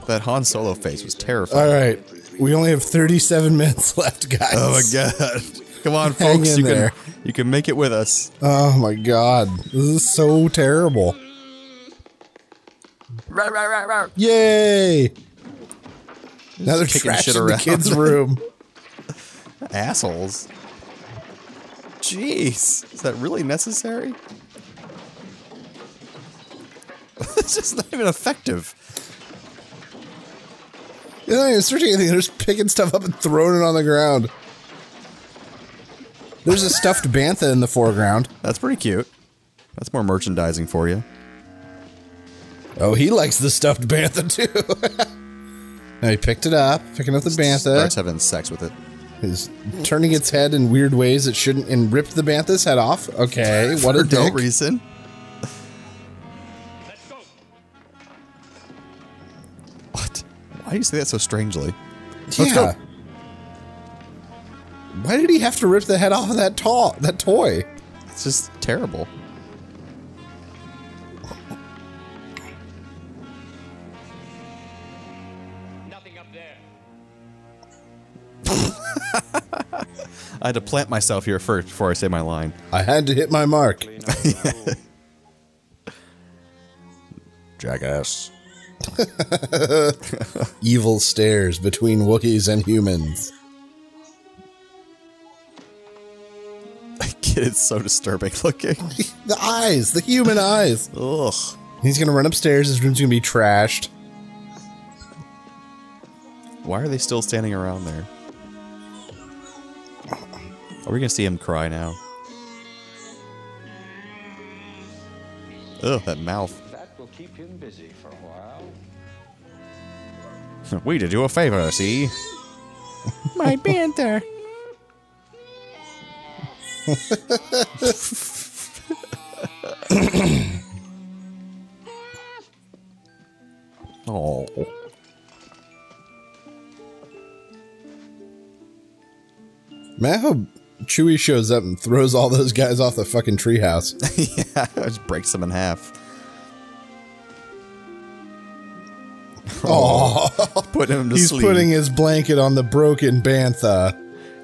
that Han Solo face was terrifying. All right, we only have 37 minutes left, guys. Oh my god! Come on, Hang folks. in You there. can you can make it with us. Oh my god, this is so terrible. Yay! Now they're kicking trashing shit the around. kids' room. Assholes. Jeez, is that really necessary? it's just not even effective. They're not even searching anything. They're just picking stuff up and throwing it on the ground. There's a stuffed bantha in the foreground. That's pretty cute. That's more merchandising for you. Oh, he likes the stuffed bantha too. now he picked it up, picking up the bantha. Starts having sex with it. He's turning its head in weird ways it shouldn't, and ripped the bantha's head off. Okay, what a no reason. What? Why do you say that so strangely? Let's go. Yeah. Why did he have to rip the head off of that toy? That toy. It's just terrible. I had to plant myself here first before I say my line. I had to hit my mark. Jackass. Evil stares between Wookiees and humans. Kid is so disturbing looking. The eyes, the human eyes. Ugh. He's gonna run upstairs. His room's gonna be trashed. Why are they still standing around there? Are we gonna see him cry now? Ugh, that mouth. That will keep him busy for a while. we did you a favor, see? My bantha. Oh. Man, I hope Chewie shows up and throws all those guys off the fucking treehouse. yeah, just breaks them in half. Oh, putting him to he's sleep. putting his blanket on the broken bantha.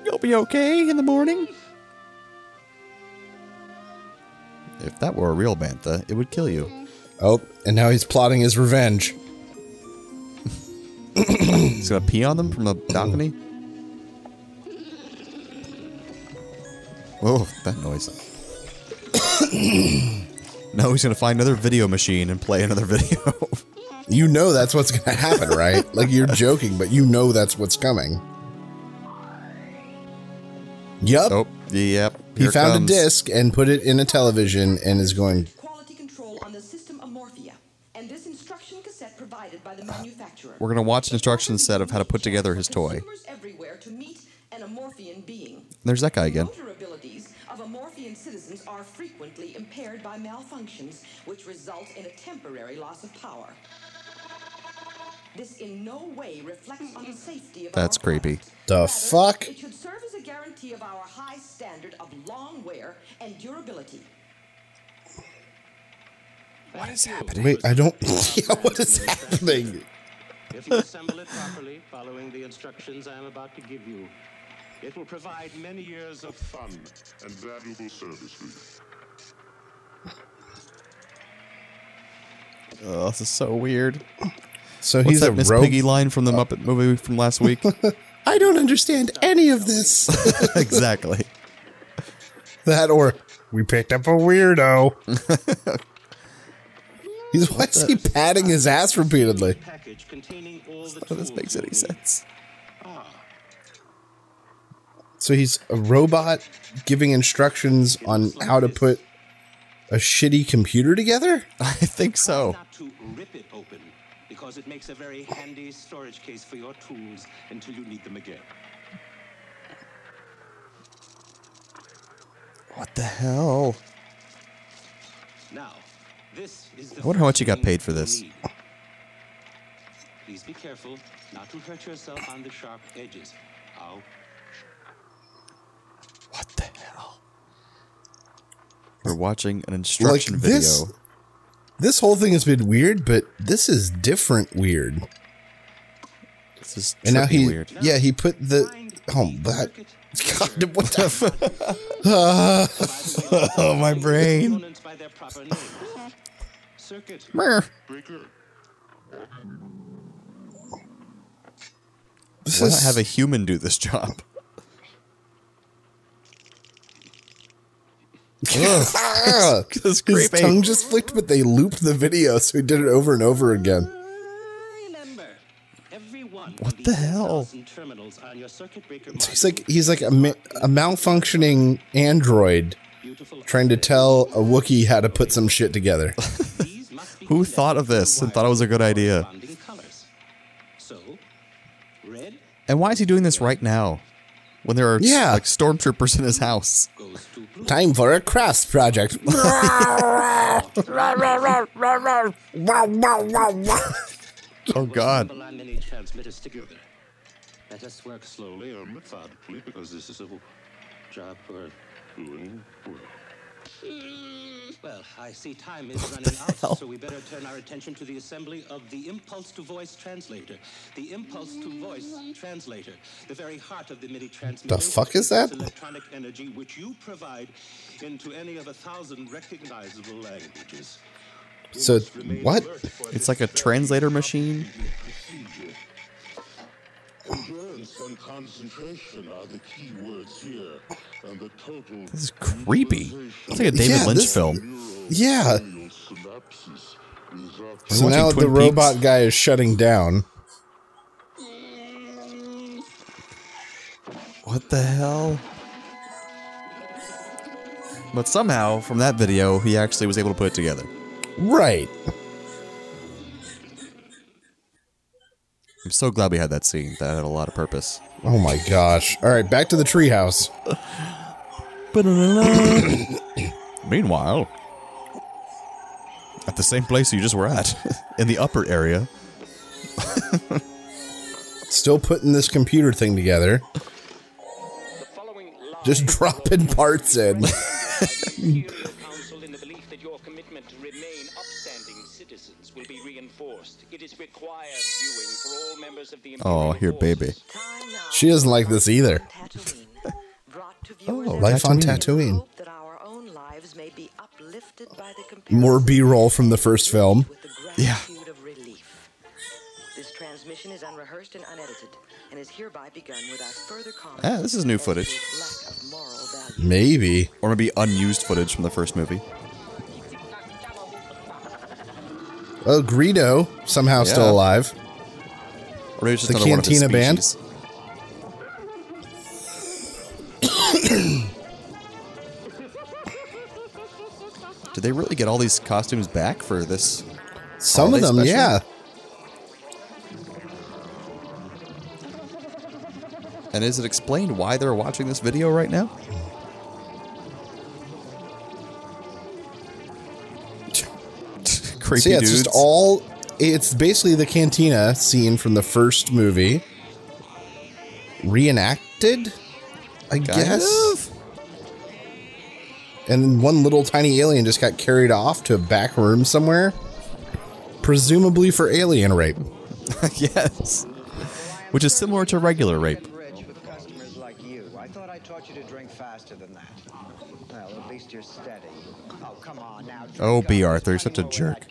You'll be okay in the morning. If that were a real bantha, it would kill you. Oh, and now he's plotting his revenge. He's gonna pee on them from the balcony. Oh, that noise. now he's gonna find another video machine and play another video. You know that's what's gonna happen, right? like you're joking, but you know that's what's coming. Yup. oh, yep. he found comes. a disc and put it in a television and is going. Quality control on the system of Morphia, and this instruction cassette provided by the manufacturer. We're gonna watch an instruction set of how to put together his toy. To meet an being. There's that guy again. By malfunctions, which result in a temporary loss of power. This in no way reflects on the safety of That's our creepy. The fuck? It should serve as a guarantee of our high standard of long wear and durability. What is happening? Wait, I don't. yeah, what is happening? If you assemble it properly, following the instructions I am about to give you, it will provide many years of fun and valuable service for you. Oh, this is so weird. So What's he's that a Miss rogue- Piggy line from the oh. Muppet movie from last week? I don't understand any of this. exactly. that or we picked up a weirdo. He's why is he patting his ass repeatedly? package containing all the None of oh, this makes any sense. So he's a robot giving instructions on how to put a shitty computer together? I think so. Not to rip it open, because it makes a very handy storage case for your tools until you need them again. What the hell? Now, this is the I wonder how much you got paid for this. Please be careful not to hurt yourself on the sharp edges. Ow. What the hell? We're watching an instruction Like video. this- This whole thing has been weird, but this is different weird. This is and now he, weird. yeah, he put the oh that. God, what the? fuck? oh, my brain. Components by their proper names. Circuit. This Why not have a human do this job? His creepy. tongue just flicked, but they looped the video, so he did it over and over again. What the hell? terminals on your circuit breaker So he's like he's like a, ma- a malfunctioning android trying to tell a Wookiee how to put some shit together. Who thought of this and thought it was a good idea? And why is he doing this right now? When there are Yeah. like stormtroopers in his house. Time for a crafts project. Oh God. Line many transmitters together. Let us work slowly or methodically because this is a job for doing well. Mm. Well, I see time is running out, so we better turn our attention to the assembly of the impulse to voice translator. The impulse to voice translator, the very heart of the MIDI transmitter. The fuck is that? Electronic energy which you provide into any of a thousand recognizable languages. So what? It's like a translator machine. Endurance and concentration are the key words here, and the total. This is creepy. It's like a David Yeah, Lynch this- film. Yeah. Synapses So now Twin the Peaks? robot guy is shutting down. What the hell? But somehow, from that video, he actually was able to put it together. Right. I'm so glad we had that scene. That had a lot of purpose. Oh my gosh. All right, back to the treehouse. Meanwhile, at the same place you just were at, in the upper area, Still putting this computer thing together. Just dropping parts in. Council in the belief that your commitment to remain upstanding citizens will be reinforced. It is required viewing for all members of the oh, here, baby. She doesn't like this either. Oh, Life on Tatooine. More B roll from the first film. Yeah. This transmission is unrehearsed and unedited, and is hereby begun without further comment. Ah, this is new footage. Maybe. Or maybe unused footage from the first movie. Oh, Greedo somehow still alive. Or maybe just The another one of his Cantina Band? Did they really get all these costumes back for this? Some of them, special? yeah. And is it explained why they're watching this video right now? Creepy so yeah, it's dudes. just all. It's basically the cantina scene from the first movie reenacted, I guess. And one little tiny alien just got carried off to a back room somewhere, presumably for alien rape. yes. Which is similar to regular rape. With customers like you. I thought I taught you to drink faster than that. Well, at least you're steady. Oh, come on now. Oh. Bea Arthur, you're such a Where jerk.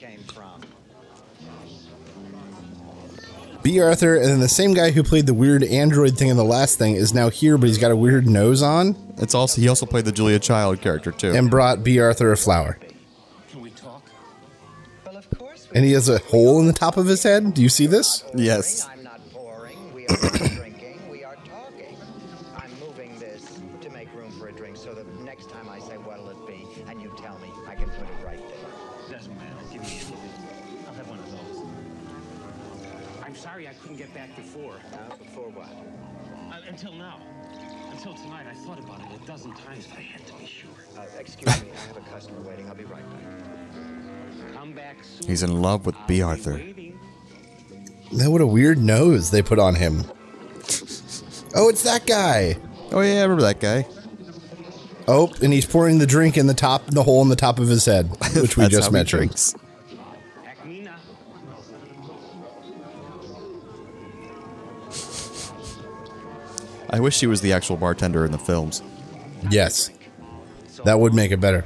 Bea Arthur, and then the same guy who played the weird android thing in the last thing is now here, but he's got a weird nose on It's also he also played the Julia Child character too. and brought Bea Arthur a flower. Can we talk? And he has a hole in the top of his head. Do you see this? Yes. He's in love with Bea Arthur. Now, what a weird nose they put on him. Oh, it's that guy. Oh yeah, I remember that guy. Oh, and he's pouring the drink in the top, the hole in the top of his head, which we just mentioned. drinks. I wish she was the actual bartender in the films. Yes, that would make it better.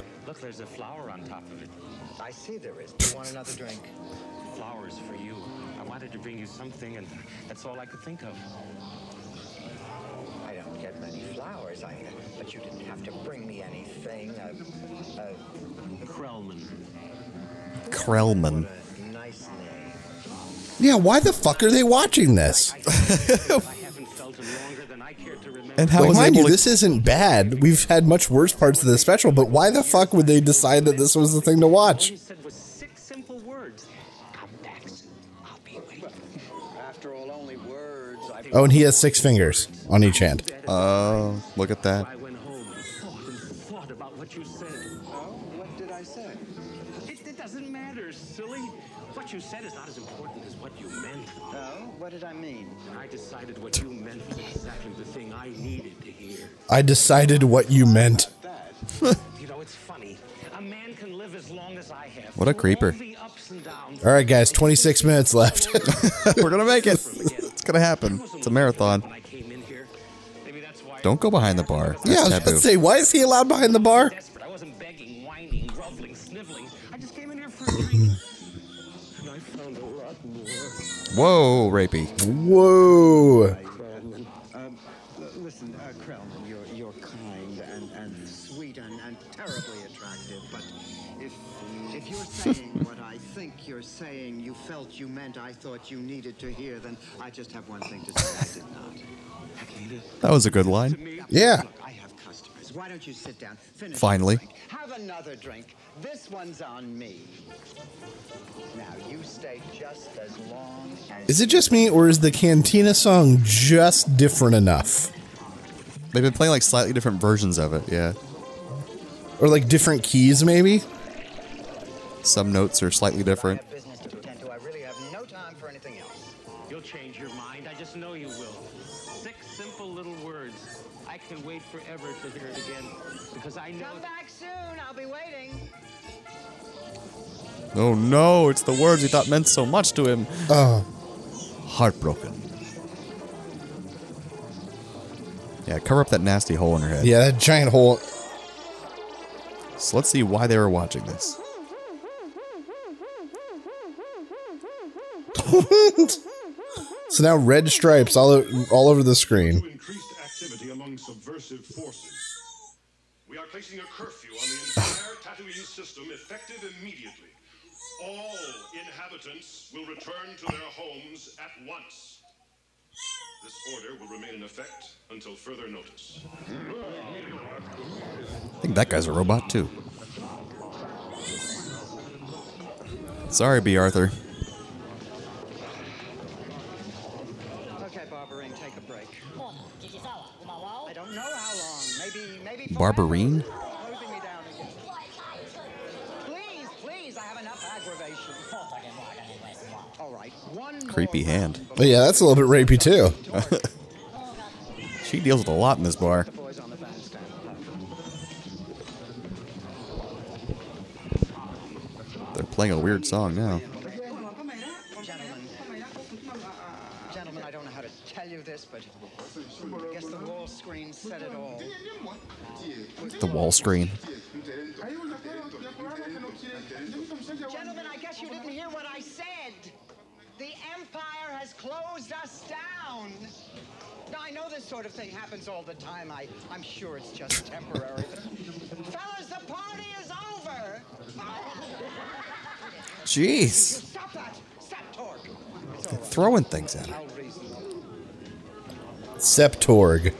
Krelman. Yeah, why the fuck are they watching this? And how like, mind you, to- this isn't bad. We've had much worse parts of the special, but why the fuck would they decide that this was the thing to watch? said was six simple words. Come back soon. I'll be waiting. After all, only words. I Oh, and he has six fingers on each hand. Oh, look at that. I went home and thought about what you said. Oh, what did I say? It, it doesn't matter, silly. What you said is not as important as what you meant. Oh, what did I mean? I decided what you meant was exactly the thing I needed to hear. I decided what you meant. you know, it's funny. A man can live as long as I have. What a creeper. all the ups and downs. All right, guys, 26 minutes left. We're gonna make it. It's gonna happen. It's a marathon. Don't go behind the bar. That's yeah, I was taboo. about to say, why is he allowed behind the bar? I wasn't begging, whining, groveling, sniveling. I just came in here for a drink. and I found a lot more. Whoa, rapey. Whoa. Felt you meant I thought you needed to hear, then I just have one thing to say I did not. That was a good line. Yeah. Look, I have customers. Why don't you sit down, finish Finally. drink, have another drink. This one's on me. Now, you stay just as long as... Is it just me, or is the Cantina song just different enough? They've been playing like slightly different versions of it. Yeah. Or like different keys, maybe? Some notes are slightly different. Oh no, it's the words he thought meant so much to him. Oh. Heartbroken. Yeah, cover up that nasty hole in her head. Yeah, that giant hole. So let's see why they were watching this. So now red stripes all, o- all over the screen. Increased activity among subversive forces. We are placing a curfew on the entire Tatooine system effective immediately. All inhabitants will return to their homes at once. This order will remain in effect until further notice. I think that guy's a robot too. Sorry, Bea Arthur. Okay, Barbarine, take a break. I don't know how long. Maybe, maybe. Barbarine? Closing me down again. Please, please, I have enough aggravation. All right, one Creepy hand. But yeah, that's a little bit rapey too. she deals with a lot in this bar. boys on the bandstand. They're playing a weird song now. Gentlemen, gentlemen, I don't know how to tell you this, but I guess the wall screen said it all. The wall screen. Sort of thing happens all the time. I, I'm sure it's just temporary. Fellas, the party is over. Jeez. Stop that. Stop torque. Throwing things at her. Septorg.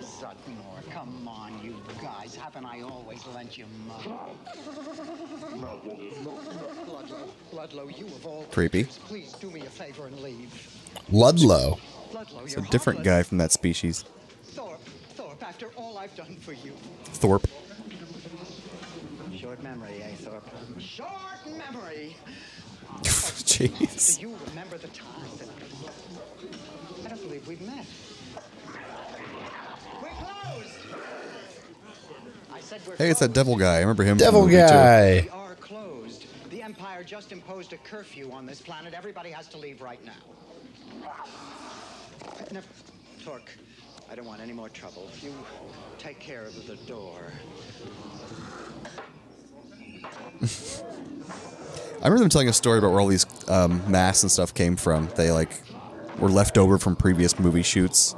Sutmore, come on, you guys. Haven't I always lent you money? Ludlow, Ludlow, you of all Creepy. Please do me a favor and leave. Ludlow. Ludlow, It's you're a different guy from that species. Thorpe, Thorpe, after all I've done for you. Thorpe. Short memory, eh, Thorpe? Short memory. Jeez. Do you remember the time that I don't believe we've met? We're closed. I said we're Hey, it's that devil guy. I remember him. from Devil the movie, too. guy. We are closed. The Empire just imposed a curfew on this planet. Everybody has to leave right now. Never, Torque, I don't want any more trouble. You take care of the door. I remember them telling a story about where all these um, masks and stuff came from. They like were left over from previous movie shoots.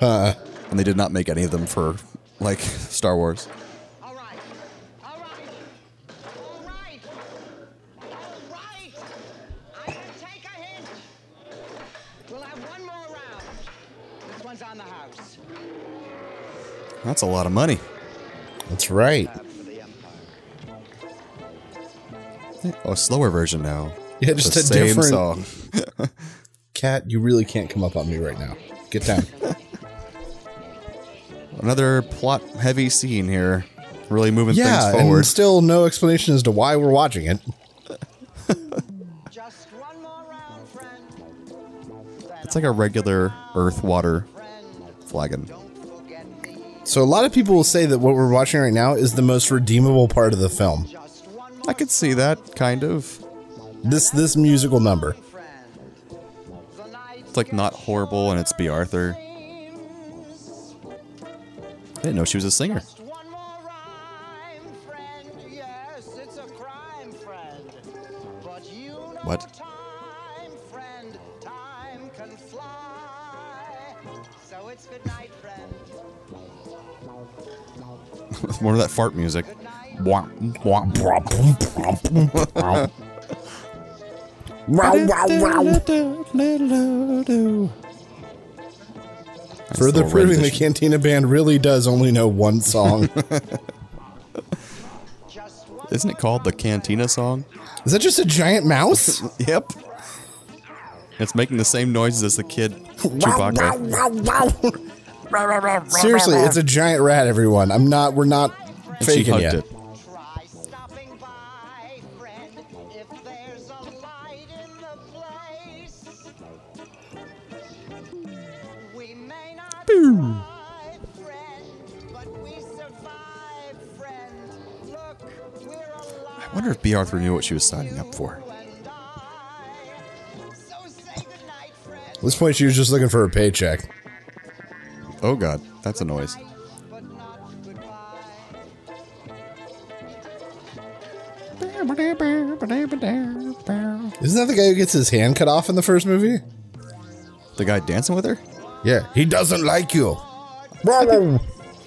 Huh. And they did not make any of them for like Star Wars. We'll have one more round. This one's on the house. That's a lot of money. That's right. Oh, a slower version now. Yeah, just The a same different song. Cat, you really can't come up on me right now. Get down. Another plot heavy scene here. Really moving yeah, things forward. and still no explanation as to why we're watching it. It's like a regular earth water flagon. So a lot of people will say that what we're watching right now is the most redeemable part of the film. I could see that kind of. This this musical number. It's like not horrible and it's Bea Arthur. I didn't know she was a singer. What? More of that fart music. Further proving the. Cantina Band really does only know one song. Isn't it called the Cantina song? Is that just a giant mouse? yep. It's making the same noises as the kid Chewbacca. Seriously, it's a giant rat, everyone. I'm not. We're not And she faking hugged yet. it. Boom. I wonder if Bea Arthur knew what she was signing up for. At this point, she was just looking for a paycheck. Oh god, that's a noise. Isn't that the guy who gets his hand cut off in the first movie? The guy dancing with her? Yeah, he doesn't like you.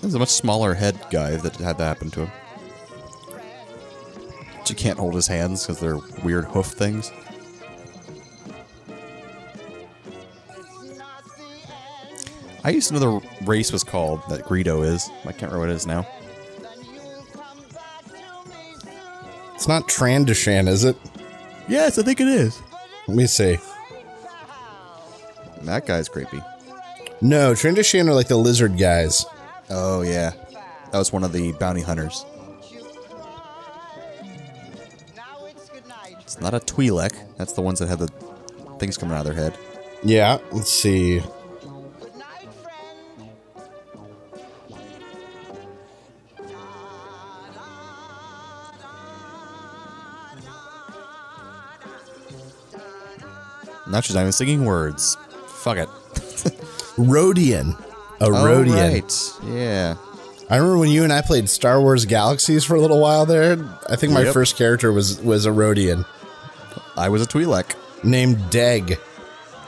There's a much smaller head guy that had that happen to him. But you can't hold his hands because they're weird hoof things. I used to know the race was called that Greedo is. I can't remember what it is now. It's not Trandoshan, is it? Yes, I think it is. Let me see. That guy's creepy. No, Trandoshan are like the lizard guys. Oh yeah, that was one of the bounty hunters. It's not a Twi'lek. That's the ones that have the things coming out of their head. Yeah, let's see. Now she's not even singing words. Fuck it. Rodian. A Oh, Rodian. right. Yeah. I remember when you and I played Star Wars Galaxies for a little while there. I think my Yep. first character was was a Rodian. I was a Twi'lek. Named Deg.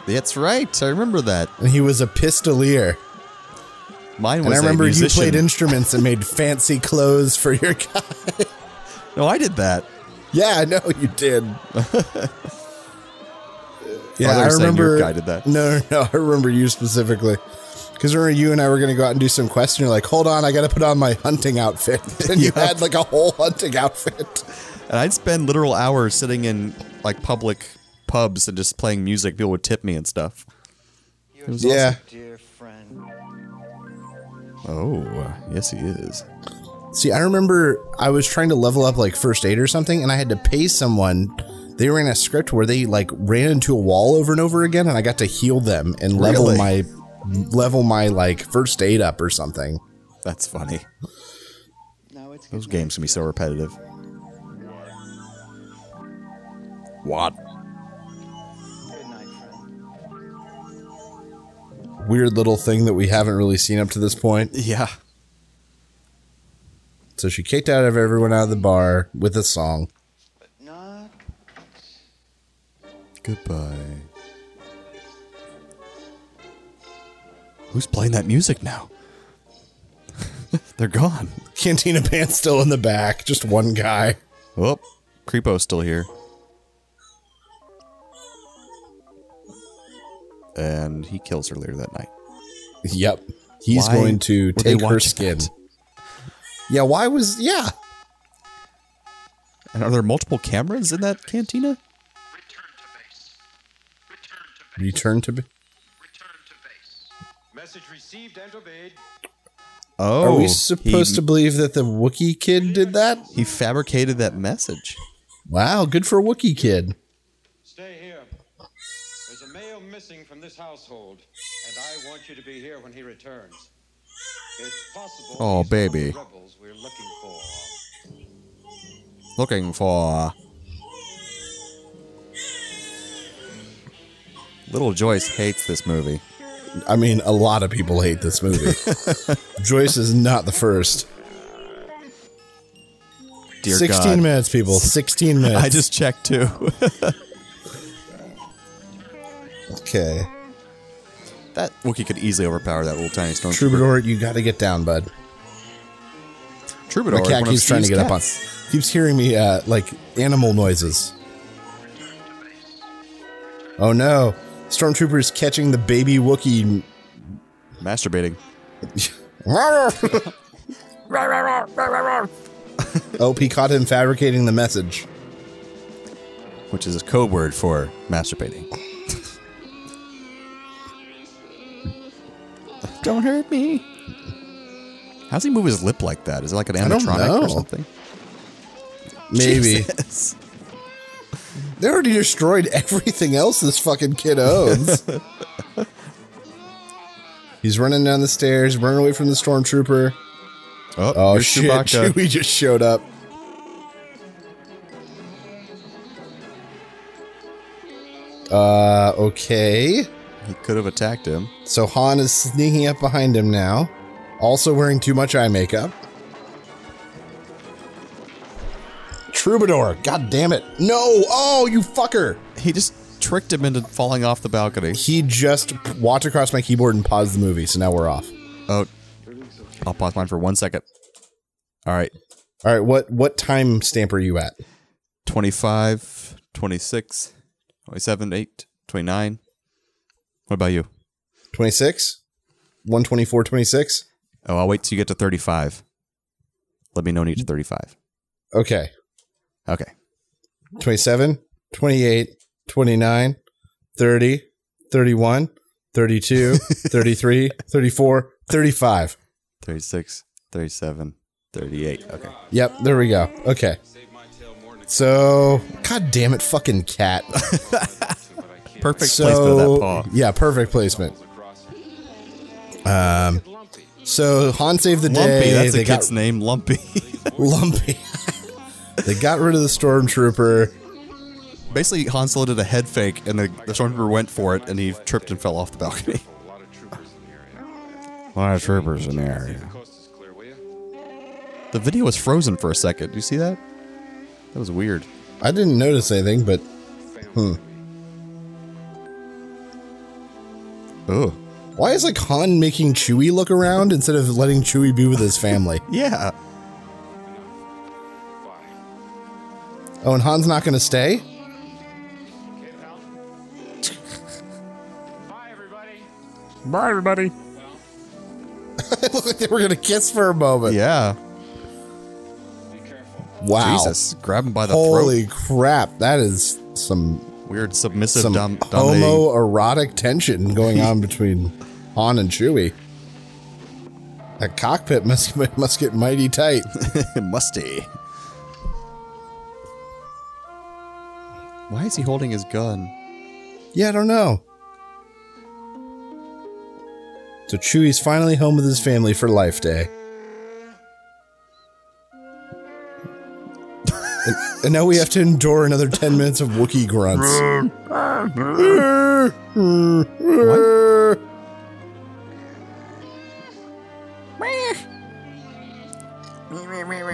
That's right. I remember that. And he was a pistoleer. Mine was. And I remember you played instruments and made fancy clothes for your guy. No, I did that. Yeah, I know you did. yeah, thought you I remember. your guy did that. No, no, no. I remember you specifically. Because remember you and I were going to go out and do some quests, and you're like, hold on, I got to put on my hunting outfit. And you had like a whole hunting outfit. And I'd spend literal hours sitting in like public pubs and just playing music. People would tip me and stuff. Was Yeah. Dear friend. awesome. Oh, uh, yes, he is. See, I remember I was trying to level up like first aid or something, and I had to pay someone. They were in a script where they like ran into a wall over and over again, and I got to heal them and level Really? my level my like first aid up or something. That's funny. Those games can be so repetitive. What? Weird little thing that we haven't really seen up to this point. Yeah. So she kicked out of everyone out of the bar with a song. Goodbye. Who's playing that music now? They're gone. Cantina Pants still in the back. Just one guy. Oh, Creepo's still here. And he kills her later that night. Yep. He's Why going to take her skin. that? Yeah, why was yeah. And are there multiple cameras in that cantina? Return to be Message received and obeyed. Oh, Are we supposed he- to believe that the Wookiee kid did that? He fabricated that message. Wow, good for Wookiee kid. Stay here. There's a male missing from this household, and I want you to be here when he returns. It's possible. Oh, he's the baby. rebels we're looking for. Looking for. Little Joyce hates this movie. I mean, a lot of people hate this movie. Joyce is not the first. Dear 16 God. minutes, people. 16 minutes. I just checked too. Okay. that Wookiee could easily overpower that little tiny stone Troubadour, you got to get down, bud. Troubadour. My cat keeps trying to get up on. cats. Keeps hearing me, uh, like animal noises. Oh no! Stormtrooper's catching the baby Wookiee. Masturbating. oh, he caught him fabricating the message. Which is a code word for masturbating. Don't hurt me. How's he move his lip like that? Is it like an animatronic or something? Maybe. Jesus. They already destroyed everything else this fucking kid owns. He's running down the stairs, running away from the stormtrooper. Oh, Oh shit! Chewbacca. Chewie just showed up. Uh, okay. He could have attacked him. So Han is sneaking up behind him now, also wearing too much eye makeup. Troubadour, god damn it. No! Oh, you fucker! He just tricked him into falling off the balcony. He just walked across my keyboard and paused the movie, so now we're off. Oh, I'll pause mine for one second. All right. All right, what what time stamp are you at? 25, 26, 27, 8, 29. What about you? 26? 124, 26? Oh, I'll wait till you get to 35. Let me know when you get to 35. Okay. Okay. 27, 28, 29, 30, 31, 32, 33, 34, 35. 36, 37, 38. Okay. Yep, there we go. Okay. So, god damn it, fucking cat. Perfect so, placement of that paw. Yeah, perfect placement. Um, so Han saved the Lumpy, day. that's they a kid's name, Lumpy. Lumpy. they got rid of the stormtrooper. Basically, Han Solo did a head fake, and the, the stormtrooper went for it, and he tripped and fell off the balcony. A lot of troopers in the area. The video was frozen for a second. Do you see that? That was weird. I didn't notice anything, but hmm. Oh. Why is like Han making Chewie look around instead of letting Chewie be with his family? Yeah. Oh, and Han's not going to stay? Bye, everybody. Bye, everybody. it looked like they were going to kiss for a moment. Yeah. Be careful. Wow. Jesus, grab him by the Holy crap. That is some Weird submissive some dom- dominating. homoerotic tension going on between Han and Chewie. That cockpit must must get mighty tight. Musty. Why is he holding his gun? Yeah, I don't know. So Chewie's finally home with his family for Life Day. and, and now we have to endure another 10 minutes of Wookiee grunts.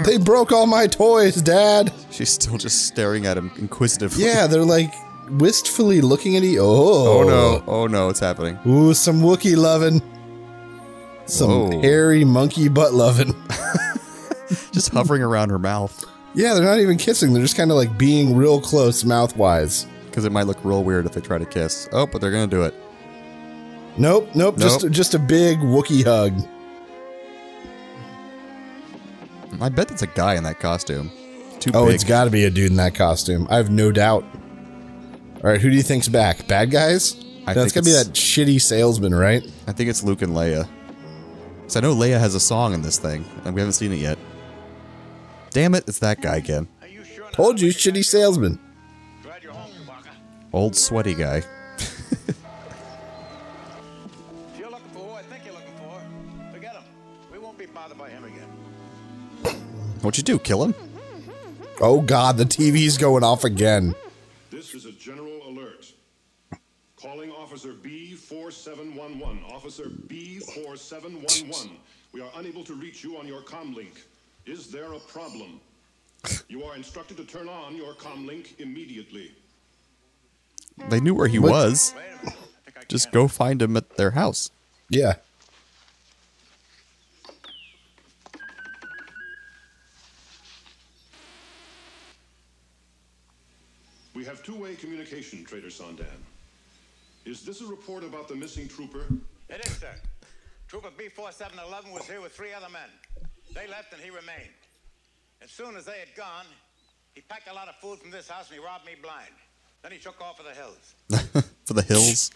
They broke all my toys, Dad. She's still just staring at him inquisitively. Yeah, they're like wistfully looking at you. Oh, Oh no! Oh no! It's happening. Ooh, some Wookiee loving. Some Whoa. hairy monkey butt loving. Just hovering around her mouth. Yeah, they're not even kissing. They're just kind of like being real close mouth wise. Because it might look real weird if they try to kiss. Oh, but they're going to do it. Nope, nope, just Nope. just a big Wookiee hug. I bet that's a guy in that costume. Too Oh, big. it's got to be a dude in that costume. I have no doubt. All right, who do you think's back? Bad guys? I That's to be that shitty salesman, right? I think it's Luke and Leia. Because I know Leia has a song in this thing, and we haven't seen it yet. Damn it, it's that guy again. Told you, shitty salesman. Old sweaty guy. What'd you do, kill him? Oh God, the TV's going off again. This is a general alert. Calling Officer B4711. Officer B4711. We are unable to reach you on your comlink. Is there a problem? You are instructed to turn on your comlink immediately. They knew where he What? was. Just go find him at their house. Yeah. We have two-way communication, Trader Saun Dann. Is this a report about the missing trooper? It is, sir. Trooper B4711 was here with three other men. They left and he remained. As soon as they had gone, he packed a lot of food from this house and he robbed me blind. Then he took off for the hills. For the hills.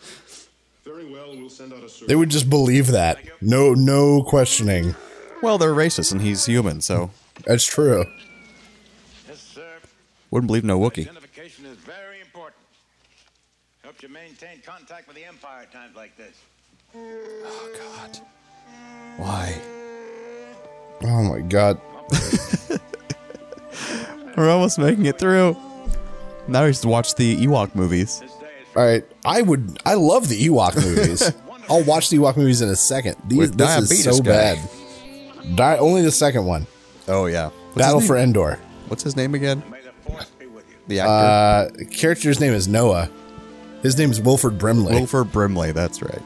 Very well, we'll send out a search. They would just believe that. No, no questioning. Well, they're racist and he's human, so That's true. Yes, sir. wouldn't believe no Wookiee. Identification is very important. Helps you maintain contact with the Empire at times like this. Oh, God. Why? Oh my God. We're almost making it through. Now we just watch the Ewok movies. All right, I would. I love the Ewok movies. I'll watch the Ewok movies in a second. These, With this is so guy. bad. Di- only the second one. Oh yeah. What's Battle for? Endor. What's his name again? The actor. Uh, character's name is Noa. His name is Wilford Brimley, Wilford Brimley. That's right.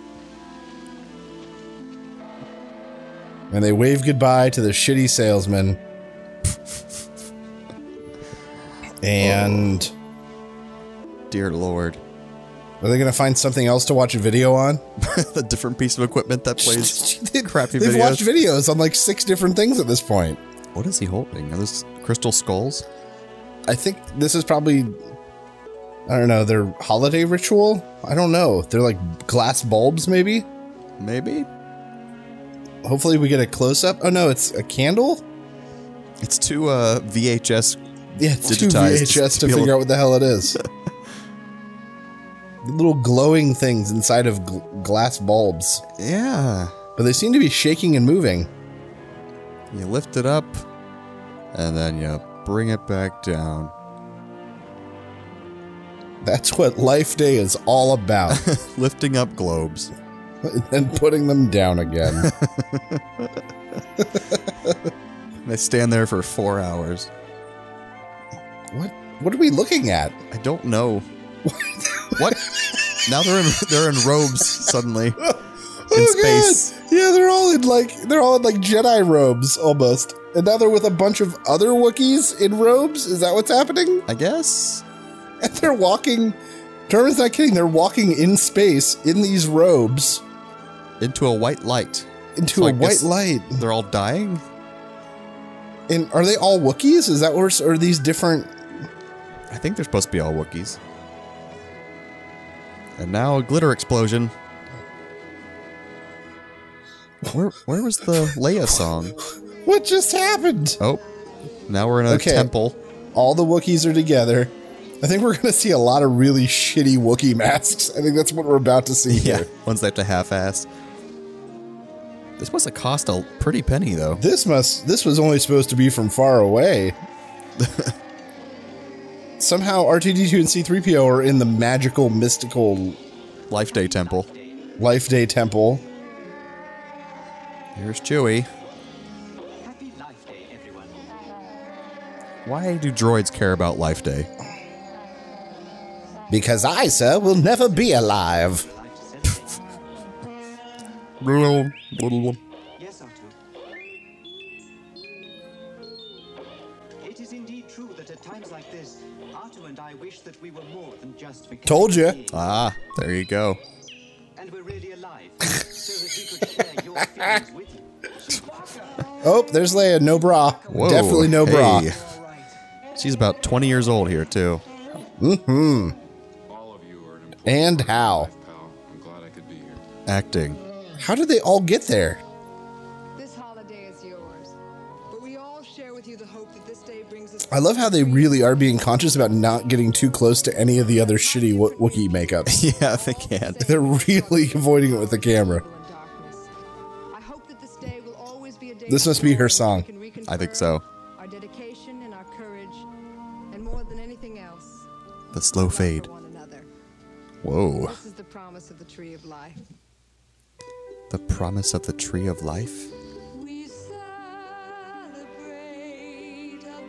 and they wave goodbye to the shitty salesman. And Dear Lord. are they going to find something else to watch a video on? a different piece of equipment that plays crappy videos. They've watched videos on like six different things at this point. What is he holding? Are those crystal skulls? I think this is probably I don't know, their holiday ritual? I don't know. They're like glass bulbs maybe? Maybe. Hopefully we get a close up. Oh no, it's a candle? It's two uh, VHS. Yeah, it's two VHS to able- figure out what the hell it is. Little glowing things inside of gl- glass bulbs. Yeah. But they seem to be shaking and moving. You lift it up, and then you bring it back down. That's what Life Day is all about. Lifting up globes. and putting them down again. They stand there for four hours. what what are we looking at? I don't know. what? Now they're in they're in robes suddenly in Oh, space. God. Yeah, they're all in like they're all in like Jedi robes almost. And now they're with a bunch of other Wookiees in robes. Is that what's happening? I guess. And they're walking. Termin's not kidding. They're walking in space in these robes Into a white light. into So a white light. They're all dying. And are they all Wookiees? Is that where? Or are these different? I think they're supposed to be all Wookiees. And now a glitter explosion. Where where was the Leia song? What just happened? Oh, now we're in a Okay. temple. All the Wookiees are together. I think we're going to see a lot of really shitty Wookiee masks. I think that's what we're about to see Yeah, here. ones they have to half-ass. This must have cost a pretty penny though. This must. This was only supposed to be from far away. Somehow R2D2 and C3PO are in the magical, mystical Life Day Temple. Life Day Temple. Here's Chewie. Why do droids care about Life Day? Because I, sir, will never be alive. yes, It is indeed true that at times like this, Artoo and I wish that we were more than just. Told you. Ah, there you go. Oh, there's Leia. No bra. Whoa, Definitely no bra. hey. She's about 20 years old here, too. Mm-hmm. And how? Acting. How did they all get there? This holiday is yours. But we all share with you the hope that this day brings us I love how they really are being conscious about not getting too close to any of the other shitty Wo- Wookiee makeups. yeah, they can't. They're really avoiding it with the camera. This must be her song. I think so. our dedication and our courage, and more than anything else, The slow fade. Whoa. This is the promise of the tree of life. The promise of the tree of life? We a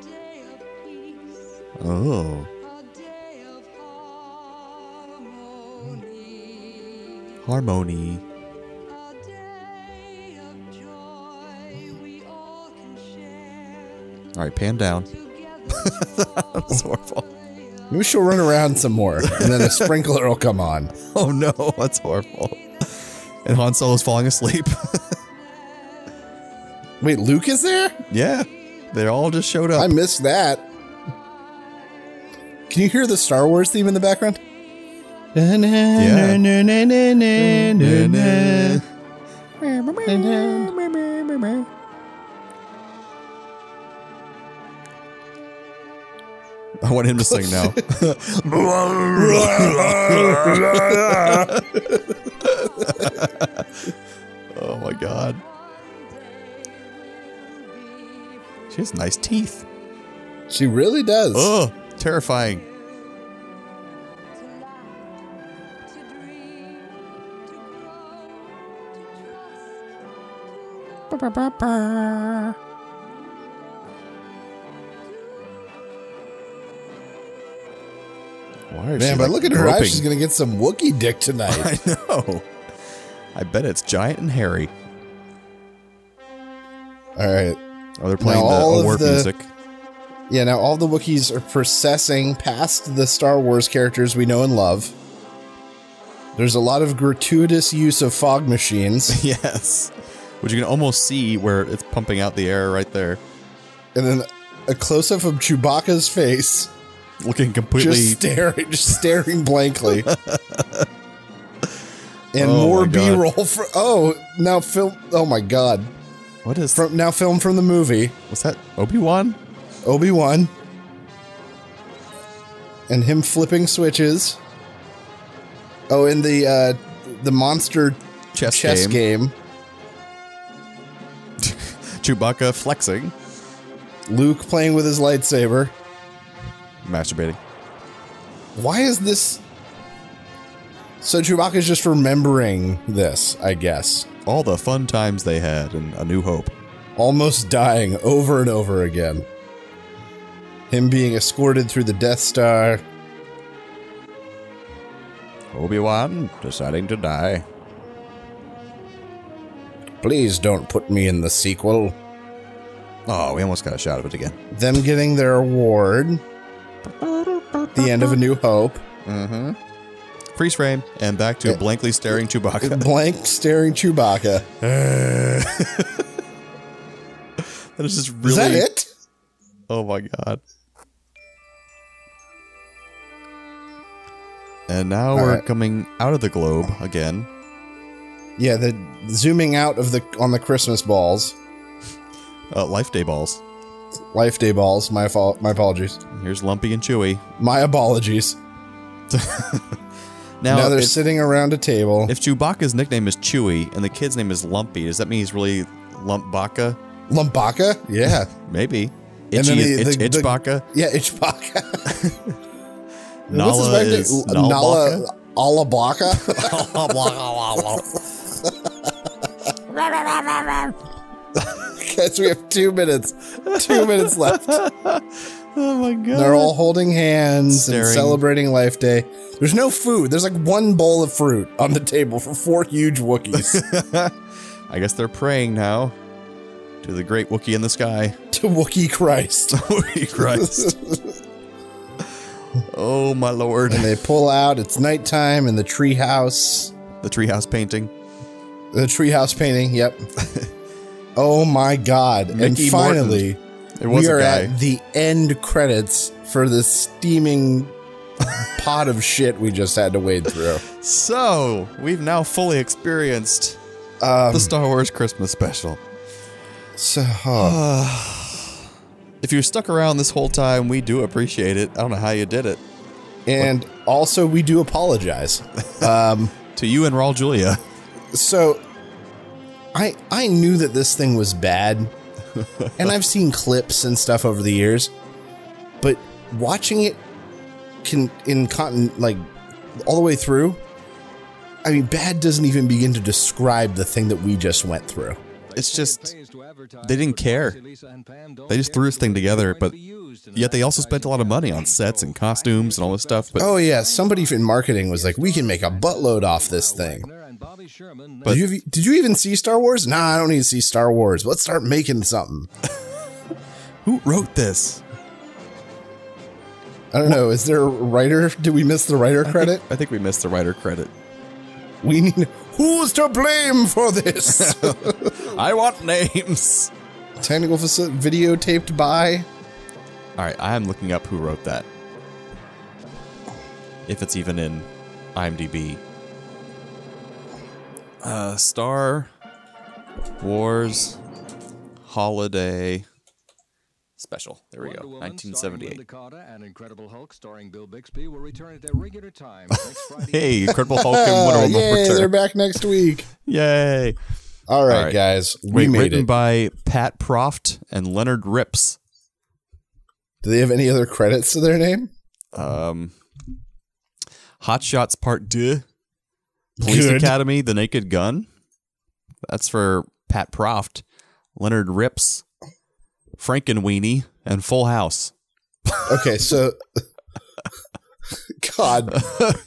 day of peace, Oh. a day of harmony, All right, pan down. That's horrible. Maybe she'll run around some more, and then a sprinkler will come on. Oh no, that's horrible. And Han Solo's falling asleep. Wait, Luke is there? yeah, they all just showed up. I missed that. Can you hear the Star Wars theme in the background? Yeah. I want him to sing now. oh my god. She has nice teeth. She really does. Oh, terrifying. Why is Man, by like, looking at her eyes, she's gonna get some Wookiee dick tonight. I know. I bet it's giant and hairy. All right. Oh, they're playing Now the award the- music. Yeah, now all the Wookiees are processing past the Star Wars characters we know and love. There's a lot of gratuitous use of fog machines. yes. Which you can almost see where it's pumping out the air right there. And then a close up of Chewbacca's face. Looking completely just staring just staring blankly. and Oh more. B roll for oh now film oh my god. What is from now film from the movie. What's that? Obi-Wan? Obi-Wan. And him flipping switches. Oh, in the uh the monster Chess game. game. Chewbacca flexing. Luke playing with his lightsaber. Masturbating. Why is this So Chewbacca's just remembering this, I guess. All the fun times they had in A New Hope. Almost dying over and over again. Him being escorted through the Death Star. Obi-Wan deciding to die. Please don't put me in the sequel. Oh, we almost got a shot of it again. Them getting their award. The end of A New Hope. Mm-hmm. Freeze frame and back to blankly staring Chewbacca. Blank staring Chewbacca. That is just really. Is that it? Oh my god. And now All we're right. coming out of the globe again. Yeah, the zooming out of the on the Christmas balls. Uh, Life Day balls. Life Day balls. My fault. My apologies. Here's Lumpy and Chewie. My apologies. Now, Now, they're if, sitting around a table. if Chewbacca's nickname is Chewie and the kid's name is Lumpy, does that mean he's really Lumpbaka? Lumpaka? Yeah. Maybe. And Itchy, then the- itch, the- the- Itchbaka? Yeah, Itchbaka. Nala is Nala Nalabaka? Alabaka? Guys, we have two minutes. Two minutes left. Oh my god. They're all holding hands Staring. and celebrating Life Day. There's no food. There's like one bowl of fruit on the table for four huge Wookiees. I guess they're praying now to the great Wookiee in the sky. to Wookiee Christ. Wookiee Christ. oh my lord! And they pull out. It's nighttime in the treehouse. The treehouse painting. The treehouse painting. Yep. Oh my god! and finally, Morton. It was we are at the end credits for the steaming pot of shit we just had to wade through. So we've now fully experienced Um, the Star Wars Christmas special. So, oh. if you're stuck around this whole time, we do appreciate it. I don't know how you did it. and also we do apologize um, to you and Raul Julia. So, I I knew that this thing was bad, and I've seen clips and stuff over the years, but watching it can in cotton like all the way through. I mean, bad doesn't even begin to describe the thing that we just went through. It's just they didn't care. They just threw this thing together, but yet they also spent a lot of money on sets and costumes and all this stuff. But oh yeah, somebody in marketing was like, "We can make a buttload off this thing." But- did you did you even see Star Wars? Nah, I don't need to see Star Wars. Let's start making something. who wrote this? I don't know. Is there a writer? Did we miss the writer credit? I think we missed the writer credit. We need. Who's to blame for this? I want names. Technical facility videotaped by. All right, I am looking up who wrote that. If it's even in IMDb. Uh, Star Wars Holiday Special. There we go. 1978. and Incredible Hulk starring Bill Bixby will return at their regular time next Friday. Hey, Incredible Hulk and Wonder Woman Yay, return. they're back next week. Yay. All right, All right. guys, we Wait, made written it. by Pat Proft and Leonard Ripps. Do they have any other credits to their name? Um, Hot Shots Part 2. Police Good. Academy, The Naked Gun. That's for Pat Proft, Leonard Ripps, Frankenweenie, and Full House. Okay, so. God,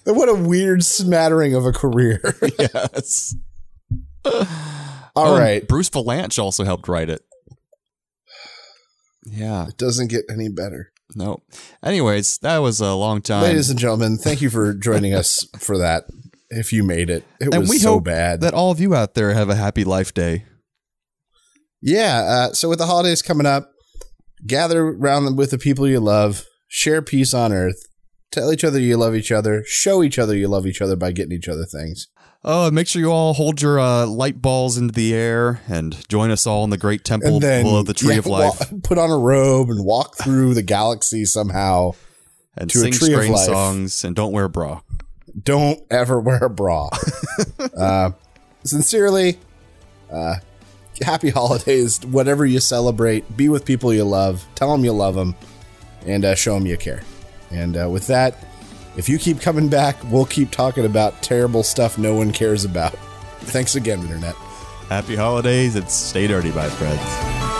what a weird smattering of a career. yes. All oh, right. right. Bruce Vilanch also helped write it. Yeah. It doesn't get any better. No. Anyways, that was a long time. Ladies and gentlemen, thank you for joining us for that. If you made it, it and was we so hope bad. that all of you out there have a happy life day. Yeah. Uh, so with the holidays coming up, gather around them with the people you love, share peace on earth, tell each other you love each other, show each other you love each other by getting each other things. Oh, make sure you all hold your uh, light balls into the air and join us all in the great temple then below the tree yeah, of life wa- put on a robe and walk through the galaxy somehow and to a sing tree of strange life. songs and don't wear a bra. Don't ever wear a bra. uh, sincerely, uh, happy holidays. Whatever you celebrate, be with people you love. Tell them you love them, and uh, show them you care. And uh, with that, if you keep coming back, we'll keep talking about terrible stuff no one cares about. Thanks again, Internet. Happy holidays and stay dirty, my friends.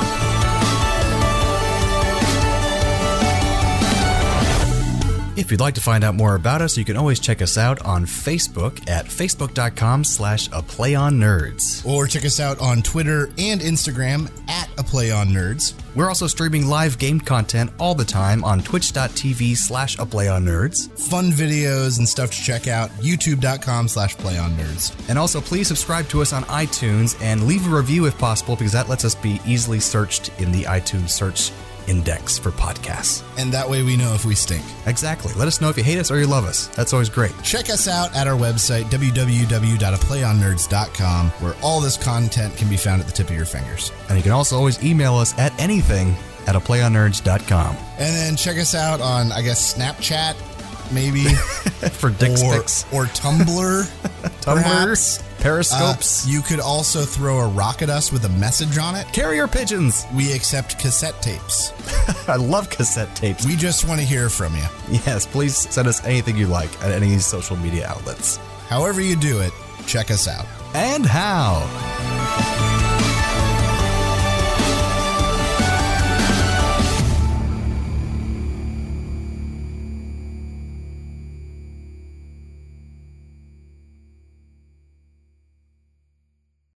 If you'd like to find out more about us, you can always check us out on Facebook at facebook.com slash a play on nerds. Or check us out on Twitter and Instagram at a play on nerds. We're also streaming live game content all the time on twitch.tv slash a play on nerds. Fun videos and stuff to check out. YouTube.com slash play on nerds. And also, please subscribe to us on iTunes and leave a review if possible, because that lets us be easily searched in the iTunes search index for podcasts. And that way we know if we stink. Exactly. Let us know if you hate us or you love us. That's always great. Check us out at our website, www.aplayonnerds.com, where all this content can be found at the tip of your fingers. And you can also always email us at anything at aplayonnerds.com. And then check us out on, I guess, Snapchat, maybe. For dick or, sticks. Or Tumblr. Tumblr. Periscopes. Uh, you could also throw a rock at us with a message on it. Carrier pigeons. We accept cassette tapes. I love cassette tapes. We just want to hear from you. Yes, please send us anything you like at any social media outlets. However you do it, check us out. And how.